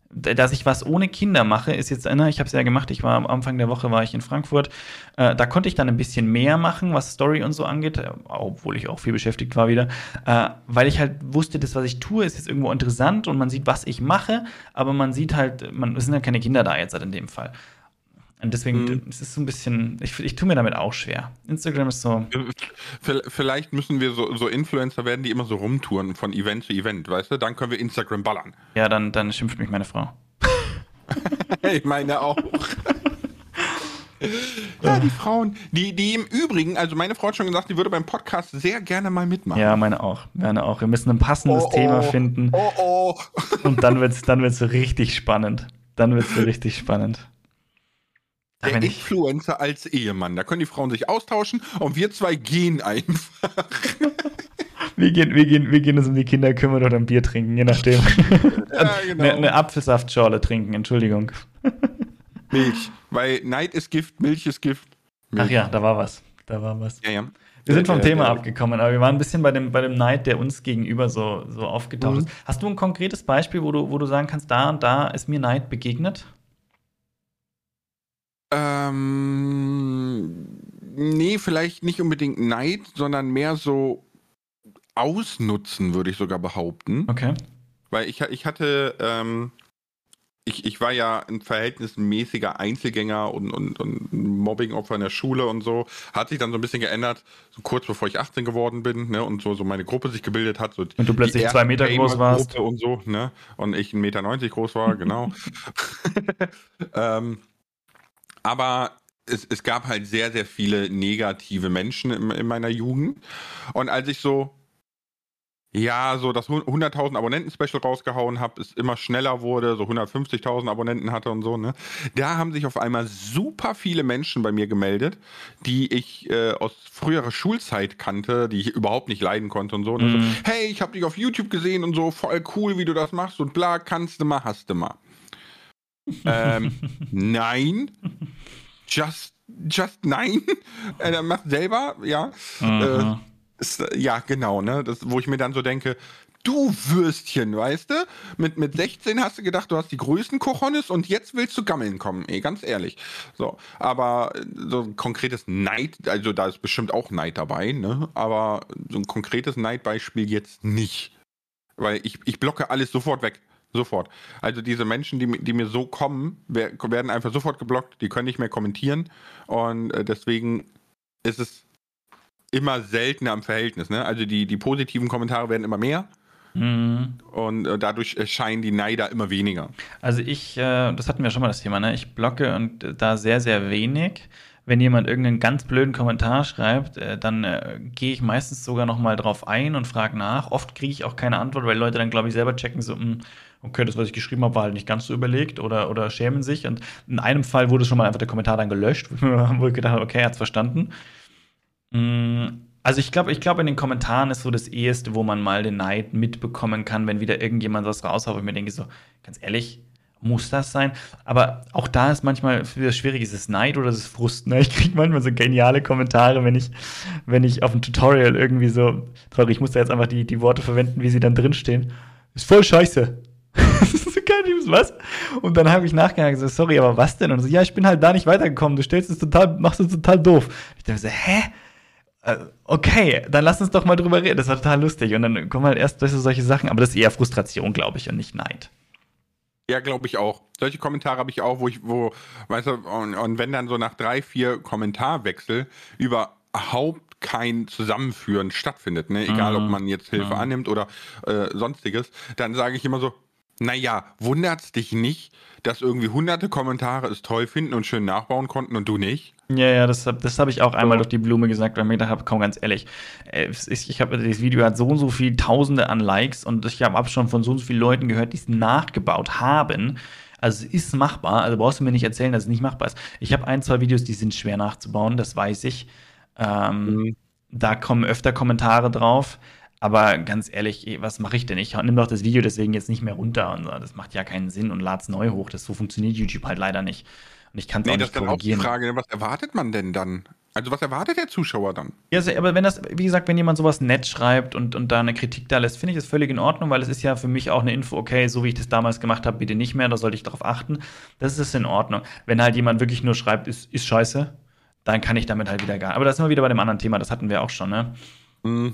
dass ich was ohne Kinder mache, ist jetzt, ne, ich habe es ja gemacht, ich war am Anfang der Woche war ich in Frankfurt, äh, da konnte ich dann ein bisschen mehr machen, was Story und so angeht, äh, obwohl ich auch viel beschäftigt war wieder, äh, weil ich halt wusste, das, was ich tue, ist jetzt irgendwo interessant und man sieht, was ich mache, aber man sieht halt, man, es sind ja keine Kinder da jetzt halt in dem Fall. Und deswegen, Mhm. es ist so ein bisschen, ich, ich tue mir damit auch schwer. Instagram ist so, Vielleicht müssen wir so, so Influencer werden, die immer so rumtouren von Event zu Event, weißt du? Dann können wir Instagram ballern. ja, dann, dann schimpft mich meine Frau. Ich meine auch. Ja, die Frauen, die, die im Übrigen, also meine Frau hat schon gesagt, die würde beim Podcast sehr gerne mal mitmachen. Ja, meine auch, meine auch. Wir müssen ein passendes Oh, oh. Thema finden. Oh oh. Und dann wird's, dann wird's richtig spannend. Dann wird's so richtig spannend. Da Der Influencer als Ehemann. Da können die Frauen sich austauschen und wir zwei gehen einfach. wir, gehen, wir, gehen, wir gehen uns um die Kinder kümmern oder ein Bier trinken, je nachdem. Ja, genau. eine, eine Apfelsaftschorle trinken, Entschuldigung. Milch. Weil Neid ist Gift, Milch ist Gift. Milch. Ach ja, da war was. Da war was. Ja, ja. Wir sind vom Thema abgekommen, aber wir waren ein bisschen bei dem, bei dem Neid, der uns gegenüber so, so aufgetaucht Mhm. ist. Hast du ein konkretes Beispiel, wo du, wo du sagen kannst, da und da ist mir Neid begegnet? Ähm, nee, vielleicht nicht unbedingt Neid, sondern mehr so ausnutzen, würde ich sogar behaupten. Okay. Weil ich, ich hatte, ähm, ich, ich war ja ein verhältnismäßiger Einzelgänger und, und, und Mobbingopfer in der Schule und so. Hat sich dann so ein bisschen geändert, so kurz bevor ich 18 geworden bin, ne, und so, so meine Gruppe sich gebildet hat. So Und du plötzlich zwei Meter groß warst. Und so, ne? Und ich 1,90 Meter groß war, genau. ähm, aber es, es gab halt sehr, sehr viele negative Menschen in, in meiner Jugend. Und als ich so, ja, so das 100.000 Abonnenten-Special rausgehauen habe, es immer schneller wurde, so 150.000 Abonnenten hatte und so, ne? Da haben sich auf einmal super viele Menschen bei mir gemeldet, die ich äh, aus früherer Schulzeit kannte, die ich überhaupt nicht leiden konnte und so. Und Mhm. so hey, ich habe dich auf YouTube gesehen und so, voll cool, wie du das machst und bla, kannst du mal, hast du mal. ähm, nein. Just, just nein. äh, dann mach selber, ja. Mhm. Ist, äh, ja, genau, ne? Das, wo ich mir dann so denke, du Würstchen, weißt du? Mit, mit 16 hast du gedacht, du hast die größten Cojones und jetzt willst du gammeln kommen, ey, ganz ehrlich. So, aber äh, so ein konkretes Neid, also da ist bestimmt auch Neid dabei, ne? Aber so ein konkretes Neidbeispiel jetzt nicht. Weil ich, ich blocke alles sofort weg. Sofort. Also diese Menschen, die, die mir so kommen, wer- werden einfach sofort geblockt, die können nicht mehr kommentieren. Und äh, deswegen ist es immer seltener im Verhältnis. Ne? Also die, die positiven Kommentare werden immer mehr Mhm. und äh, dadurch erscheinen die Neider immer weniger. Also ich, äh, das hatten wir schon mal das Thema, ne? Ich blocke und da sehr, sehr wenig. Wenn jemand irgendeinen ganz blöden Kommentar schreibt, dann äh, gehe ich meistens sogar noch mal drauf ein und frage nach. Oft kriege ich auch keine Antwort, weil Leute dann, glaube ich, selber checken so, mh, okay, das, was ich geschrieben habe, war halt nicht ganz so überlegt oder, oder schämen sich. Und in einem Fall wurde schon mal einfach der Kommentar dann gelöscht, wo ich gedacht habe, okay, er hat es verstanden. Mm, Also ich glaube, ich glaube, in den Kommentaren ist so das eheste, wo man mal den Neid mitbekommen kann, wenn wieder irgendjemand was raushaut, wo ich mir denke, so, ganz ehrlich, muss das sein? Aber auch da ist manchmal wieder schwierig, ist es Neid oder ist es Frust? Ne? Ich kriege manchmal so geniale Kommentare, wenn ich, wenn ich auf ein Tutorial irgendwie so, sorry, ich muss da jetzt einfach die, die Worte verwenden, wie sie dann drinstehen. Ist voll scheiße. was? Und dann habe ich nachgedacht, so, sorry, aber was denn? Und so, ja, ich bin halt da nicht weitergekommen, du stellst es total, machst es total doof. Ich dachte so, hä? Äh, Okay, dann lass uns doch mal drüber reden. Das war total lustig. Und dann kommen halt erst solche Sachen, aber das ist eher Frustration, glaube ich, und nicht Neid. Ja, glaube ich auch. Solche Kommentare habe ich auch, wo ich, wo, weißt du, und, und wenn dann so nach drei, vier Kommentarwechsel überhaupt kein Zusammenführen stattfindet, ne? egal ob Mhm. man jetzt Hilfe Mhm. annimmt oder äh, sonstiges, dann sage ich immer so, naja, wundert's dich nicht, dass irgendwie hunderte Kommentare es toll finden und schön nachbauen konnten und du nicht? Ja, ja, das, das habe ich auch einmal durch die Blume gesagt, weil ich mir gedacht habe, komm, ganz ehrlich, äh, ist, ich habe das Video hat so und so viel Tausende an Likes und ich habe hab schon von so und so vielen Leuten gehört, die es nachgebaut haben. Also es ist machbar, also brauchst du mir nicht erzählen, dass es nicht machbar ist. Ich habe ein, zwei Videos, die sind schwer nachzubauen, das weiß ich. Ähm, Mhm. Da kommen öfter Kommentare drauf. Aber ganz ehrlich, eh, was mache ich denn? Ich nimm doch das Video deswegen jetzt nicht mehr runter. Und das macht ja keinen Sinn und lad's neu hoch. Das so funktioniert YouTube halt leider nicht. Und ich kann es Nee, auch das nicht ist dann auch die korrigieren. Frage, ne, was erwartet man denn dann? Also was erwartet der Zuschauer dann? Ja, also, aber wenn das, wie gesagt, wenn jemand sowas nett schreibt und, und da eine Kritik da lässt, finde ich das völlig in Ordnung, weil es ist ja für mich auch eine Info, okay, so wie ich das damals gemacht habe, bitte nicht mehr, da sollte ich darauf achten. Das ist in Ordnung. Wenn halt jemand wirklich nur schreibt, ist, ist scheiße, dann kann ich damit halt wieder gar. Aber das sind wir wieder bei dem anderen Thema, das hatten wir auch schon, ne? Mhm.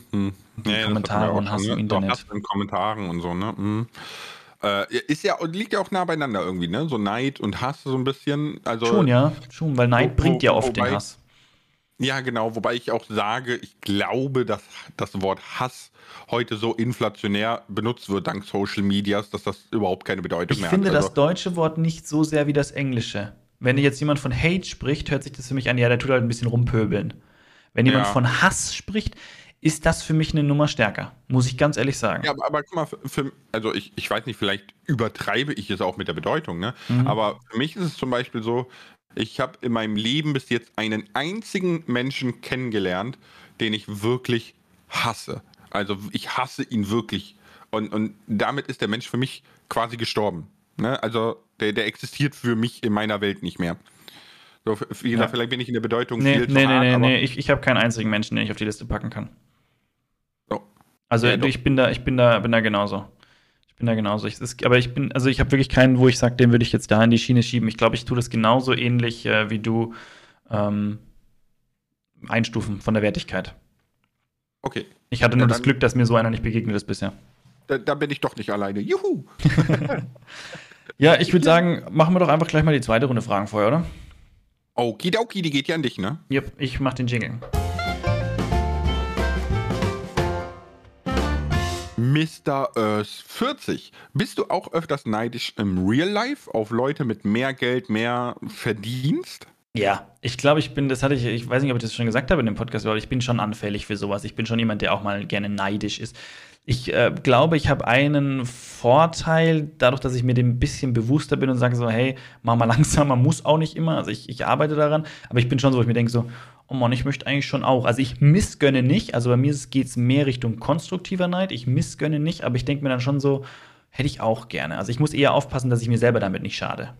Ja, ja, das Kommentare hatten wir auch und schon, im ne? Internet. Doch, in Kommentaren und so, ne? Mhm. Äh, ist ja, und liegt ja auch nah beieinander irgendwie, ne? So Neid und Hass so ein bisschen. Also, Schon, ja, schon, weil Neid Wo- bringt ja oft den wobei- Hass. Ja, genau. Wobei ich auch sage, ich glaube, dass das Wort Hass heute so inflationär benutzt wird dank Social Medias, dass das überhaupt keine Bedeutung Ich mehr finde hat. das Also, deutsche Wort nicht so sehr wie das englische. Wenn jetzt jemand von Hate spricht, hört sich das für mich an, ja, der tut halt ein bisschen rumpöbeln. Wenn jemand Ja. von Hass spricht, ist das für mich eine Nummer stärker. Muss ich ganz ehrlich sagen. ja, aber, aber guck mal, für, für, also ich, ich weiß nicht, vielleicht übertreibe ich es auch mit der Bedeutung, ne? Mhm. Aber für mich ist es zum Beispiel so, ich habe in meinem Leben bis jetzt einen einzigen Menschen kennengelernt, den ich wirklich hasse. Also ich hasse ihn wirklich. Und, und damit ist der Mensch für mich quasi gestorben. Ne? Also der, der existiert für mich in meiner Welt nicht mehr. So, wie gesagt, Ja. vielleicht bin ich in der Bedeutung Nee, viel zu nee, nee, hart, nee, nee. Ich, ich habe keinen einzigen Menschen, den ich auf die Liste packen kann. So. Also Ja, ich bin da, ich bin da, bin da genauso. Ich bin da genauso. Ich, es, aber ich bin, also ich habe wirklich keinen, wo ich sage, den würde ich jetzt da in die Schiene schieben. Ich glaube, ich tue das genauso ähnlich äh, wie du ähm, einstufen von der Wertigkeit. okay. Ich hatte Ja, nur das dann- Glück, dass mir so einer nicht begegnet ist bisher. Da, da bin ich doch nicht alleine. Juhu! Ja, ich würde sagen, machen wir doch einfach gleich mal die zweite Runde Fragen vorher, oder? Okidoki, die geht ja an dich, ne? Yep, ich mach den Jingle. Mr. Earth 40. Bist du auch öfters neidisch im Real Life auf Leute mit mehr Geld, mehr Verdienst? Ja, ich glaube, ich bin, das hatte ich, ich weiß nicht, ob ich das schon gesagt habe in dem Podcast, aber ich bin schon anfällig für sowas. Ich bin schon jemand, der auch mal gerne neidisch ist. Ich äh, glaube, ich habe einen Vorteil, dadurch, dass ich mir dem ein bisschen bewusster bin und sage so, hey, mach mal langsamer, muss auch nicht immer. Also ich, ich arbeite daran, aber ich bin schon so, ich mir denke so, oh Mann, ich möchte eigentlich schon auch. Also ich missgönne nicht, also bei mir geht es mehr Richtung konstruktiver Neid. Ich missgönne nicht, aber ich denke mir dann schon so, hätte ich auch gerne. Also ich muss eher aufpassen, dass ich mir selber damit nicht schade.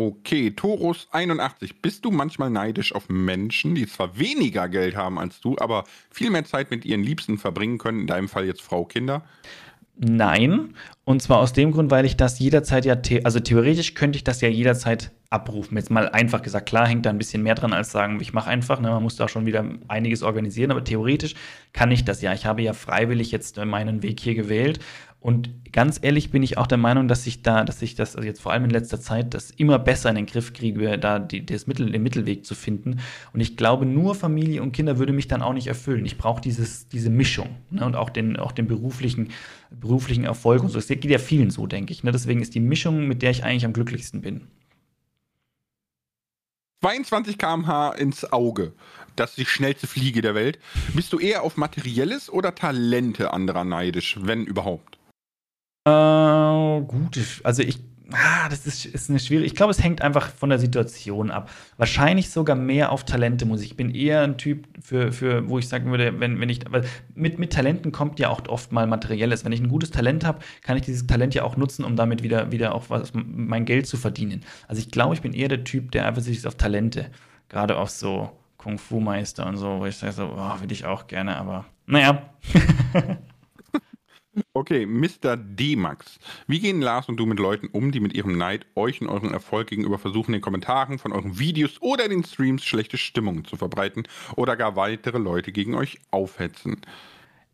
Okay, Torus 81. Bist du manchmal neidisch auf Menschen, die zwar weniger Geld haben als du, aber viel mehr Zeit mit ihren Liebsten verbringen können? In deinem Fall jetzt Frau, Kinder. Nein. Und zwar aus dem Grund, weil ich das jederzeit ja, the also theoretisch könnte ich das ja jederzeit abrufen. Jetzt mal einfach gesagt, klar hängt da ein bisschen mehr dran, als sagen, ich mache einfach. Ne? Man muss da schon wieder einiges organisieren, aber theoretisch kann ich das ja. Ich habe ja freiwillig jetzt meinen Weg hier gewählt. Und ganz ehrlich bin ich auch der Meinung, dass ich da, dass ich das also jetzt vor allem in letzter Zeit das immer besser in den Griff kriege, da die, das Mittel, den Mittelweg zu finden. Und ich glaube, nur Familie und Kinder würde mich dann auch nicht erfüllen. Ich brauche diese Mischung ne? und auch den, auch den beruflichen, beruflichen Erfolg und so. Das geht ja vielen so, denke ich. Ne? Deswegen ist die Mischung, mit der ich eigentlich am glücklichsten bin. 22 km/h ins Auge. Das ist die schnellste Fliege der Welt. Bist du eher auf Materielles oder Talente anderer neidisch, wenn überhaupt? Oh, gute. Also ich Ah, das ist, ist eine schwierige. Ich glaube, es hängt einfach von der Situation ab. Wahrscheinlich sogar mehr auf Talente muss. Ich bin eher ein Typ, für, für wo ich sagen würde, wenn, wenn ich. Weil mit, mit Talenten kommt ja auch oft mal Materielles. Wenn ich ein gutes Talent habe, kann ich dieses Talent ja auch nutzen, um damit wieder, wieder auch was, mein Geld zu verdienen. Also ich glaube, ich bin eher der Typ, der einfach sich auf Talente, gerade auf so Kung-Fu-Meister und so, wo ich sage so, oh, will ich auch gerne, aber naja. Okay, Mr. D-Max. Wie gehen Lars und du mit Leuten um, die mit ihrem Neid euch und euren Erfolg gegenüber versuchen, in den Kommentaren von euren Videos oder in den Streams schlechte Stimmungen zu verbreiten oder gar weitere Leute gegen euch aufhetzen?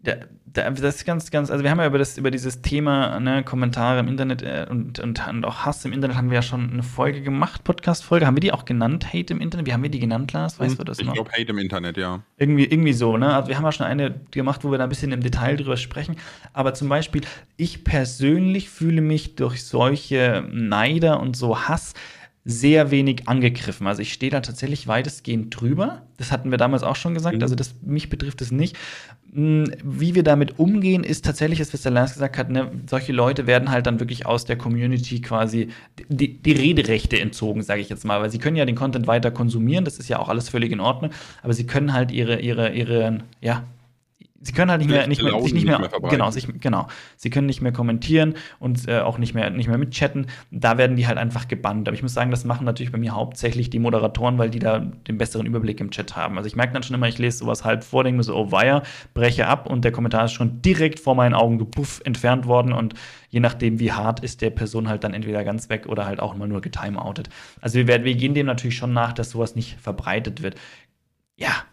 Das ist ganz, ganz, also wir haben ja über, das, über dieses Thema ne, Kommentare im Internet äh, und, und, und, auch Hass im Internet haben wir ja schon eine Folge gemacht, Podcast-Folge. Haben wir die auch genannt, Hate im Internet? Wie haben wir die genannt, Lars? Weißt hm, du das ich noch? Ich glaube, Hate im Internet, ja. Irgendwie, irgendwie so, ne? Also wir haben ja schon eine gemacht, wo wir da ein bisschen im Detail drüber sprechen. Aber zum Beispiel, ich persönlich fühle mich durch solche Neider und so Hass sehr wenig angegriffen. Also ich stehe da tatsächlich weitestgehend drüber. Das hatten wir damals auch schon gesagt. Mhm. Also das, mich betrifft es nicht. Hm, wie wir damit umgehen, ist tatsächlich, was der Lars gesagt hat, ne, solche Leute werden halt dann wirklich aus der Community quasi die, die Rederechte entzogen, sage ich jetzt mal, weil sie können ja den Content weiter konsumieren, das ist ja auch alles völlig in Ordnung, aber sie können halt ihre, ihre, ihre, ja, Sie können halt nicht mehr, nicht mehr, sich nicht mehr, mehr genau, sich, genau. Sie können nicht mehr kommentieren und äh, auch nicht mehr, nicht mehr mitchatten. Da werden die halt einfach gebannt. Aber ich muss sagen, das machen natürlich bei mir hauptsächlich die Moderatoren, weil die da den besseren Überblick im Chat haben. Also ich merke dann schon immer, ich lese sowas halb vor, denke mir so, oh weia, breche ab und der Kommentar ist schon direkt vor meinen Augen gepuff entfernt worden und je nachdem, wie hart ist der Person halt dann entweder ganz weg oder halt auch mal nur getimeoutet. Also wir werden, wir gehen dem natürlich schon nach, dass sowas nicht verbreitet wird. Ja,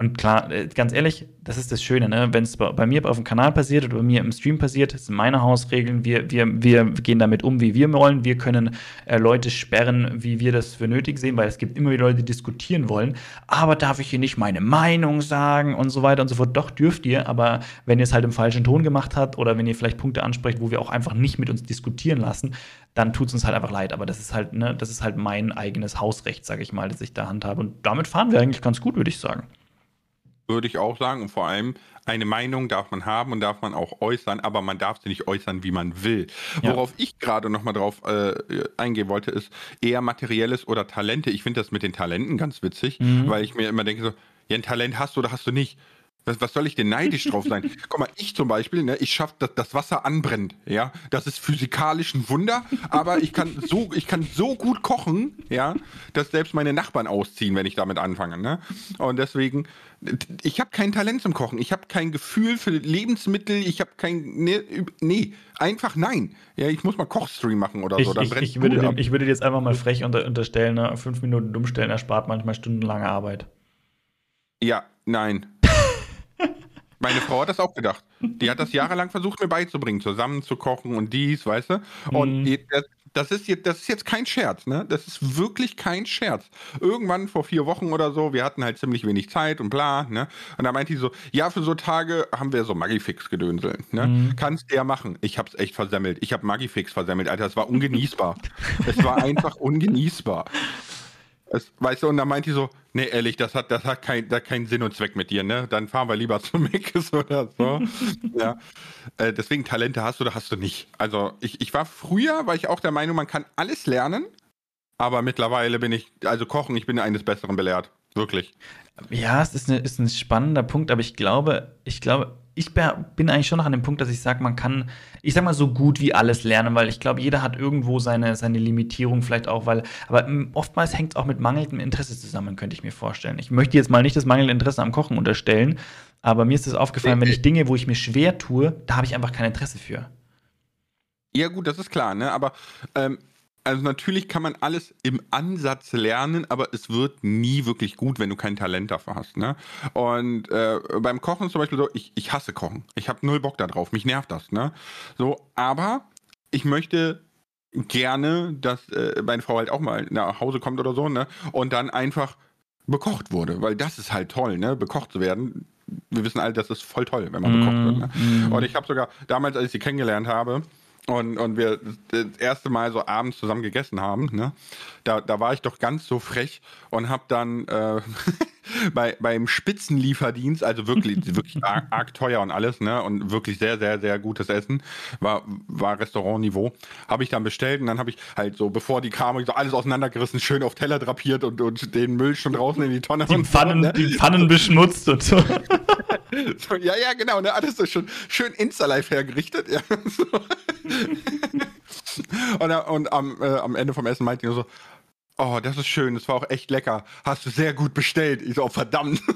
und klar, äh, ganz ehrlich, das ist das Schöne, ne? wenn es bei mir auf dem Kanal passiert oder bei mir im Stream passiert, das sind meine Hausregeln. Wir, wir, wir gehen damit um, wie wir wollen. Wir können äh, Leute sperren, wie wir das für nötig sehen, weil es gibt immer wieder Leute, die diskutieren wollen. Aber darf ich hier nicht meine Meinung sagen und so weiter und so fort? Doch, dürft ihr, aber wenn ihr es halt im falschen Ton gemacht habt oder wenn ihr vielleicht Punkte ansprecht, wo wir auch einfach nicht mit uns diskutieren lassen, dann tut es uns halt einfach leid. Aber das ist halt, ne, das ist halt mein eigenes Hausrecht, sage ich mal, das ich da handhabe. Und damit fahren wir eigentlich ganz gut, würde ich sagen würde ich auch sagen. Und vor allem, eine Meinung darf man haben und darf man auch äußern, aber man darf sie nicht äußern, wie man will. Ja. Worauf ich gerade nochmal drauf äh, eingehen wollte, ist eher materielles oder Talente. Ich finde das mit den Talenten ganz witzig, mhm. weil ich mir immer denke so, ja, ein Talent hast du oder hast du nicht. Was, was soll ich denn neidisch drauf sein? Guck mal, ich zum Beispiel, ne, ich schaffe, dass das Wasser anbrennt, ja. Das ist physikalisch ein Wunder, aber ich kann so, ich kann so gut kochen, ja, dass selbst meine Nachbarn ausziehen, wenn ich damit anfange, ne. Und deswegen, ich habe kein Talent zum Kochen, ich habe kein Gefühl für Lebensmittel, ich habe kein, nee, nee, einfach nein. Ja, ich muss mal Kochstream machen oder ich, so. Dann ich, ich, würde dem, ich würde dir jetzt einfach mal frech unter, unterstellen, ne? fünf Minuten dummstellen erspart manchmal stundenlange Arbeit. Ja, nein. Meine Frau hat das auch gedacht. Die hat das jahrelang versucht, mir beizubringen, zusammen zu kochen und dies, weißt du? Und mhm. das, ist jetzt, das ist jetzt kein Scherz, ne? Das ist wirklich kein Scherz. Irgendwann vor vier Wochen oder so, wir hatten halt ziemlich wenig Zeit und bla, ne? Und da meinte die so, ja, für so Tage haben wir so Magifix-Gedönsel, ne? Mhm. Kannst du ja machen. Ich hab's echt versemmelt. Ich hab Magifix versemmelt, Alter. Es war ungenießbar. es war einfach ungenießbar. Es, weißt du, und dann meint die so, nee, ehrlich, das hat, das hat kein, keinen Sinn und Zweck mit dir, ne? Dann fahren wir lieber zu Meckes oder so. ja. Äh, deswegen, Talente hast du oder hast du nicht. Also, ich, ich war früher, war ich auch der Meinung, man kann alles lernen, aber mittlerweile bin ich, also Kochen, ich bin eines Besseren belehrt. Wirklich. Ja, es ist, eine, ist ein spannender Punkt, aber ich glaube, ich glaube, ich bin eigentlich schon noch an dem Punkt, dass ich sage, man kann, ich sag mal, so gut wie alles lernen, weil ich glaube, jeder hat irgendwo seine, seine Limitierung vielleicht auch, weil, aber oftmals hängt es auch mit mangelndem Interesse zusammen, könnte ich mir vorstellen. Ich möchte jetzt mal nicht das mangelnde Interesse am Kochen unterstellen, aber mir ist es aufgefallen, wenn ich Dinge, wo ich mir schwer tue, da habe ich einfach kein Interesse für. Ja, gut, das ist klar, ne? Aber ähm, also natürlich kann man alles im Ansatz lernen, aber es wird nie wirklich gut, wenn du kein Talent dafür hast. Ne? Und äh, beim Kochen zum Beispiel so, ich, ich hasse Kochen. Ich habe null Bock darauf. Mich nervt das. Ne? So, aber ich möchte gerne, dass äh, meine Frau halt auch mal nach Hause kommt oder so, ne? Und dann einfach bekocht wurde, weil das ist halt toll, ne? Bekocht zu werden. Wir wissen alle, das ist voll toll, wenn man mm, bekocht wird. Ne? Mm. Und ich habe sogar damals, als ich sie kennengelernt habe, und, und wir das erste Mal so abends zusammen gegessen haben, ne? da, da war ich doch ganz so frech und habe dann, äh, bei, beim Spitzenlieferdienst, also wirklich, wirklich arg, arg, teuer und alles, ne? Und wirklich sehr, sehr, sehr gutes Essen. War, war Restaurantniveau. Habe ich dann bestellt und dann habe ich halt so, bevor die kamen, so alles auseinandergerissen, schön auf Teller drapiert und, und den Müll schon draußen in die Tonne. Die Pfannen, so, ne? die Pfannen beschmutzt und so. so. Ja, ja, genau, ne? Alles so schon schön Insta-Live hergerichtet. Ja, so. und, und am, äh, am Ende vom Essen meinte ich nur so, Oh, das ist schön, das war auch echt lecker. Hast du sehr gut bestellt. Ich so, oh, verdammt.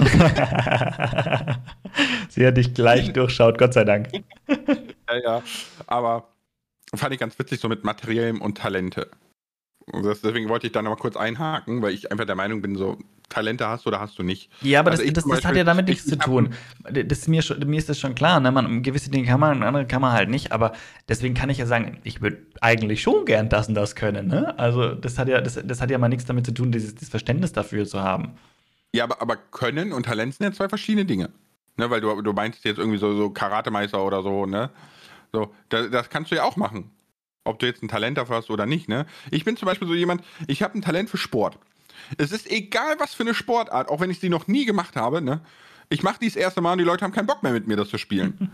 Sie hat dich gleich durchschaut, Gott sei Dank. ja, ja. Aber fand ich ganz witzig, so mit Materiellem und Talente. Und das, deswegen wollte ich da nochmal kurz einhaken, weil ich einfach der Meinung bin, so Talente hast oder hast du nicht. Ja, aber also das, das, das hat ja damit nichts zu tun. Das, mir, mir ist das schon klar, ne? man, gewisse Dinge kann man, andere kann man halt nicht, aber deswegen kann ich ja sagen, ich würde eigentlich schon gern das und das können. Ne? Also das hat ja, das, das hat ja mal nichts damit zu tun, dieses, dieses Verständnis dafür zu haben. Ja, aber, aber Können und Talent sind ja zwei verschiedene Dinge. Ne? Weil du, du meinst jetzt irgendwie so, so Karatemeister oder so, ne? So, das, das kannst du ja auch machen ob du jetzt ein Talent dafür hast oder nicht. Ne? Ich bin zum Beispiel so jemand, ich habe ein Talent für Sport. Es ist egal, was für eine Sportart, auch wenn ich sie noch nie gemacht habe. Ne? Ich mache die das erste Mal und die Leute haben keinen Bock mehr mit mir, das zu spielen.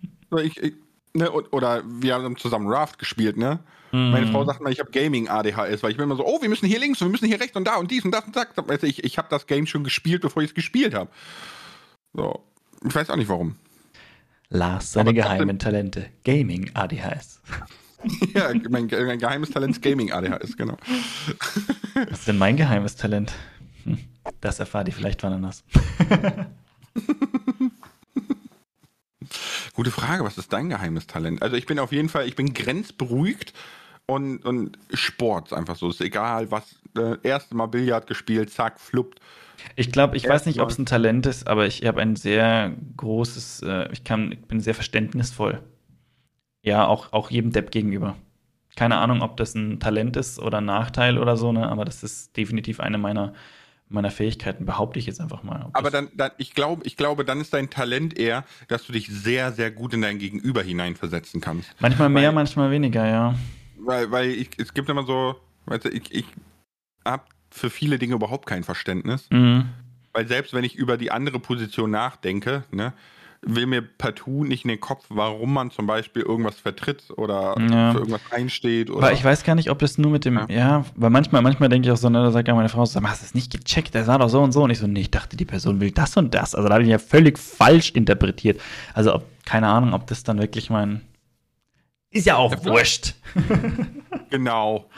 so, ich, ich, ne, oder wir haben zusammen Raft gespielt, ne? Mm. Meine Frau sagt mal, ich habe Gaming-ADHS, weil ich bin immer so, oh, wir müssen hier links und wir müssen hier rechts und da und dies und das und das. Du, ich, ich habe das Game schon gespielt, bevor ich es gespielt habe. So, ich weiß auch nicht warum. Lars, seine geheimen Talente. Gaming-ADHS. ja, mein, mein, geheimes Talent ist Gaming ADHS, genau. Was ist denn mein geheimes Talent? Hm, das erfahrt ihr vielleicht wann anders. Gute Frage, was ist dein geheimes Talent? Also ich bin auf jeden Fall, ich bin grenzberuhigt und, und Sport einfach so. Ist egal, was, äh, erste Mal Billard gespielt, zack, fluppt. Ich glaube, ich Erst weiß nicht, ob es ein Talent ist, aber ich habe ein sehr großes, äh, ich kann, ich bin sehr verständnisvoll. Ja, auch, auch jedem Depp gegenüber. Keine Ahnung, ob das ein Talent ist oder ein Nachteil oder so, ne? aber das ist definitiv eine meiner, meiner Fähigkeiten, behaupte ich jetzt einfach mal. Aber dann, dann ich glaube, ich glaube, dann ist dein Talent eher, dass du dich sehr, sehr gut in dein Gegenüber hineinversetzen kannst. Manchmal mehr, weil, manchmal weniger, ja. Weil, weil ich, es gibt immer so, weißt du, ich, ich habe für viele Dinge überhaupt kein Verständnis. Mhm. Weil selbst wenn ich über die andere Position nachdenke, ne, will mir partout nicht in den Kopf, warum man zum Beispiel irgendwas vertritt oder ja. für irgendwas einsteht. Oder weil ich weiß gar nicht, ob das nur mit dem, ja, ja weil manchmal, manchmal denke ich auch so, ne, da sagt ja meine Frau, sag mal, hast du das nicht gecheckt? Der sah doch so und so. Und ich so, nee, ich dachte, die Person will das und das. Also da habe ich ja völlig falsch interpretiert. Also ob, keine Ahnung, ob das dann wirklich mein. Ist ja auch ja, wurscht. genau.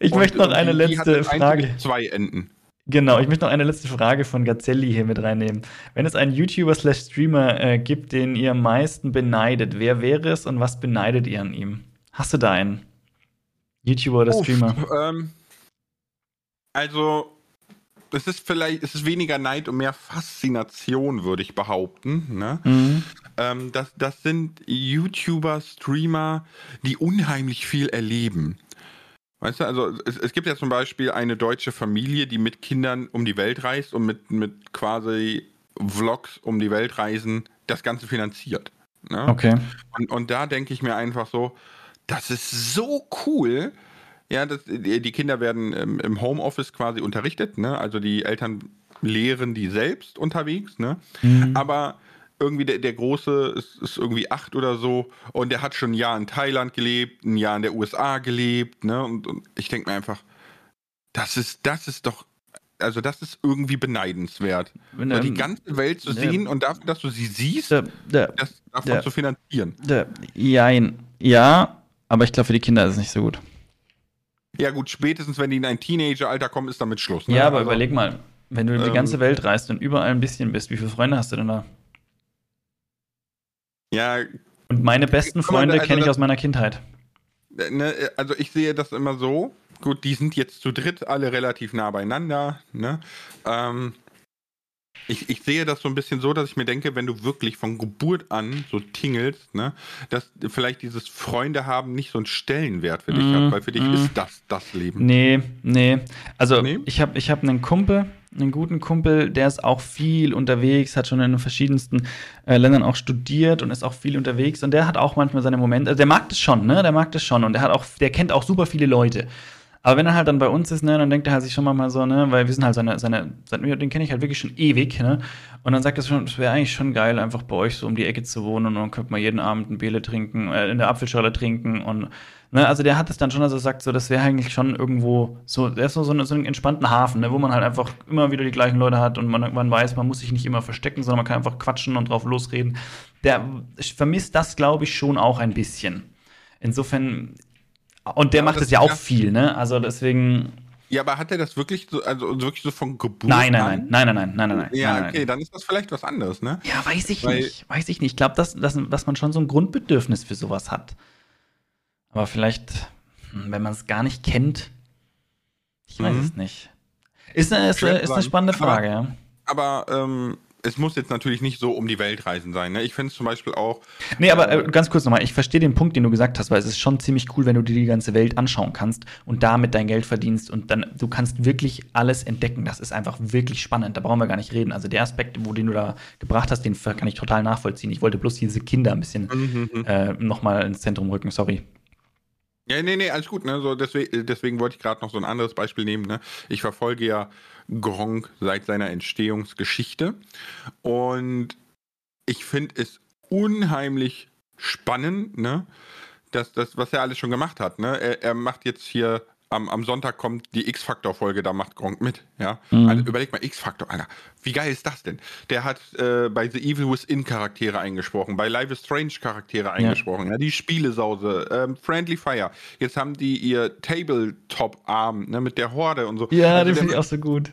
Ich und, möchte noch eine letzte Frage. Zwei Enden. Genau, ich möchte noch eine letzte Frage von Gazzelli hier mit reinnehmen. Wenn es einen YouTuber slash Streamer äh, gibt, den ihr am meisten beneidet, wer wäre es und was beneidet ihr an ihm? Hast du da einen? YouTuber oder Uff, Streamer? Ähm, also, es ist vielleicht, es ist weniger Neid und mehr Faszination, würde ich behaupten. Ne? Mhm. Ähm, das, das sind YouTuber, Streamer, die unheimlich viel erleben. Weißt du, also es, es, gibt ja zum Beispiel eine deutsche Familie, die mit Kindern um die Welt reist und mit, mit quasi Vlogs um die Welt reisen das Ganze finanziert. Ne? Okay. Und, und da denke ich mir einfach so, das ist so cool. Ja, das, die Kinder werden im, Homeoffice quasi unterrichtet, ne? Also die Eltern lehren die selbst unterwegs, ne? Mhm. Aber irgendwie der, der Große ist, ist, irgendwie acht oder so und der hat schon ein Jahr in Thailand gelebt, ein Jahr in der USA gelebt, ne? Und, und ich denke mir einfach, das ist, das ist doch, also das ist irgendwie beneidenswert. Wenn, ähm, die ganze Welt zu sehen und dafür, dass du sie siehst, der, der, das davon der, zu finanzieren. Der, ja, ja, aber ich glaube, für die Kinder ist es nicht so gut. Ja, gut, spätestens wenn die in ein Teenageralter kommen, ist damit Schluss. Ne? Ja, aber also, überleg mal, wenn du ähm, die ganze Welt reist und überall ein bisschen bist, wie viele Freunde hast du denn da? Ja. Und meine besten Freunde also kenne ich aus meiner Kindheit. Ne, also ich sehe das immer so. Gut, die sind jetzt zu dritt alle relativ nah beieinander. Ne? Ähm, ich, ich sehe das so ein bisschen so, dass ich mir denke, wenn du wirklich von Geburt an so tingelst, ne, dass vielleicht dieses Freunde haben nicht so einen Stellenwert für dich mm, hat, weil für dich mm. ist das das Leben. Nee, nee. Also nee? ich habe ich hab einen Kumpel, einen guten Kumpel, der ist auch viel unterwegs, hat schon in verschiedensten äh, Ländern auch studiert und ist auch viel unterwegs und der hat auch manchmal seine Momente, also der mag das schon, ne? Der mag das schon und der hat auch, der kennt auch super viele Leute. Aber wenn er halt dann bei uns ist, ne, dann denkt er halt sich schon mal so, ne, weil wir sind halt seine, seine, seine den kenne ich halt wirklich schon ewig, ne? Und dann sagt er schon, es wäre eigentlich schon geil, einfach bei euch so um die Ecke zu wohnen und dann könnte man jeden Abend ein Biele trinken, äh, in der Apfelschorle trinken und Ne, also der hat es dann schon, also sagt so, das wäre eigentlich schon irgendwo so, der ist so, so, so einen entspannten Hafen, ne, wo man halt einfach immer wieder die gleichen Leute hat und man, man weiß, man muss sich nicht immer verstecken, sondern man kann einfach quatschen und drauf losreden. Der vermisst das, glaube ich, schon auch ein bisschen. Insofern, und der Ja, macht es ja auch viel, ne? Also deswegen. Ja, aber hat er das wirklich so, also wirklich so von Geburt Nein, nein, an? nein, nein, nein, nein, nein, nein. Ja, nein, nein. okay, dann ist das vielleicht was anderes, ne? Ja, weiß ich Weil- nicht. Weiß ich nicht. Ich glaube, dass, dass, dass man schon so ein Grundbedürfnis für sowas hat. Aber vielleicht, hm, wenn man es gar nicht kennt, ich weiß Mhm. es nicht. Ist eine, ist, ist eine spannende Aber- Frage, ja. Aber ähm, es muss jetzt natürlich nicht so um die Welt reisen sein. Ne? Ich finde es zum Beispiel auch. Nee, aber äh, ganz kurz nochmal, ich verstehe den Punkt, den du gesagt hast, weil es ist schon ziemlich cool, wenn du dir die ganze Welt anschauen kannst und damit dein Geld verdienst und dann, du kannst wirklich alles entdecken. Das ist einfach wirklich spannend, da brauchen wir gar nicht reden. Also der Aspekt, wo den du da gebracht hast, den kann ich total nachvollziehen. Ich wollte bloß diese Kinder ein bisschen Mhm. äh, nochmal ins Zentrum rücken, sorry. Ja, nee, nee, alles gut. Ne? So, deswegen, deswegen wollte ich gerade noch so ein anderes Beispiel nehmen. Ne? Ich verfolge ja Gronk seit seiner Entstehungsgeschichte und ich finde es unheimlich spannend, ne? dass das, was er alles schon gemacht hat. Ne? Er, er macht jetzt hier am, am Sonntag kommt die X-Factor-Folge, da macht Gronk mit. Ja? Mhm. Also überleg mal, X-Factor, Alter. Wie geil ist das denn? Der hat äh, bei The Evil Within Charaktere eingesprochen, bei Life is Strange Charaktere eingesprochen, ja. die Spielesause, ähm, Friendly Fire. Jetzt haben die ihr Tabletop-Arm ne, mit der Horde und so. Also der macht so gut.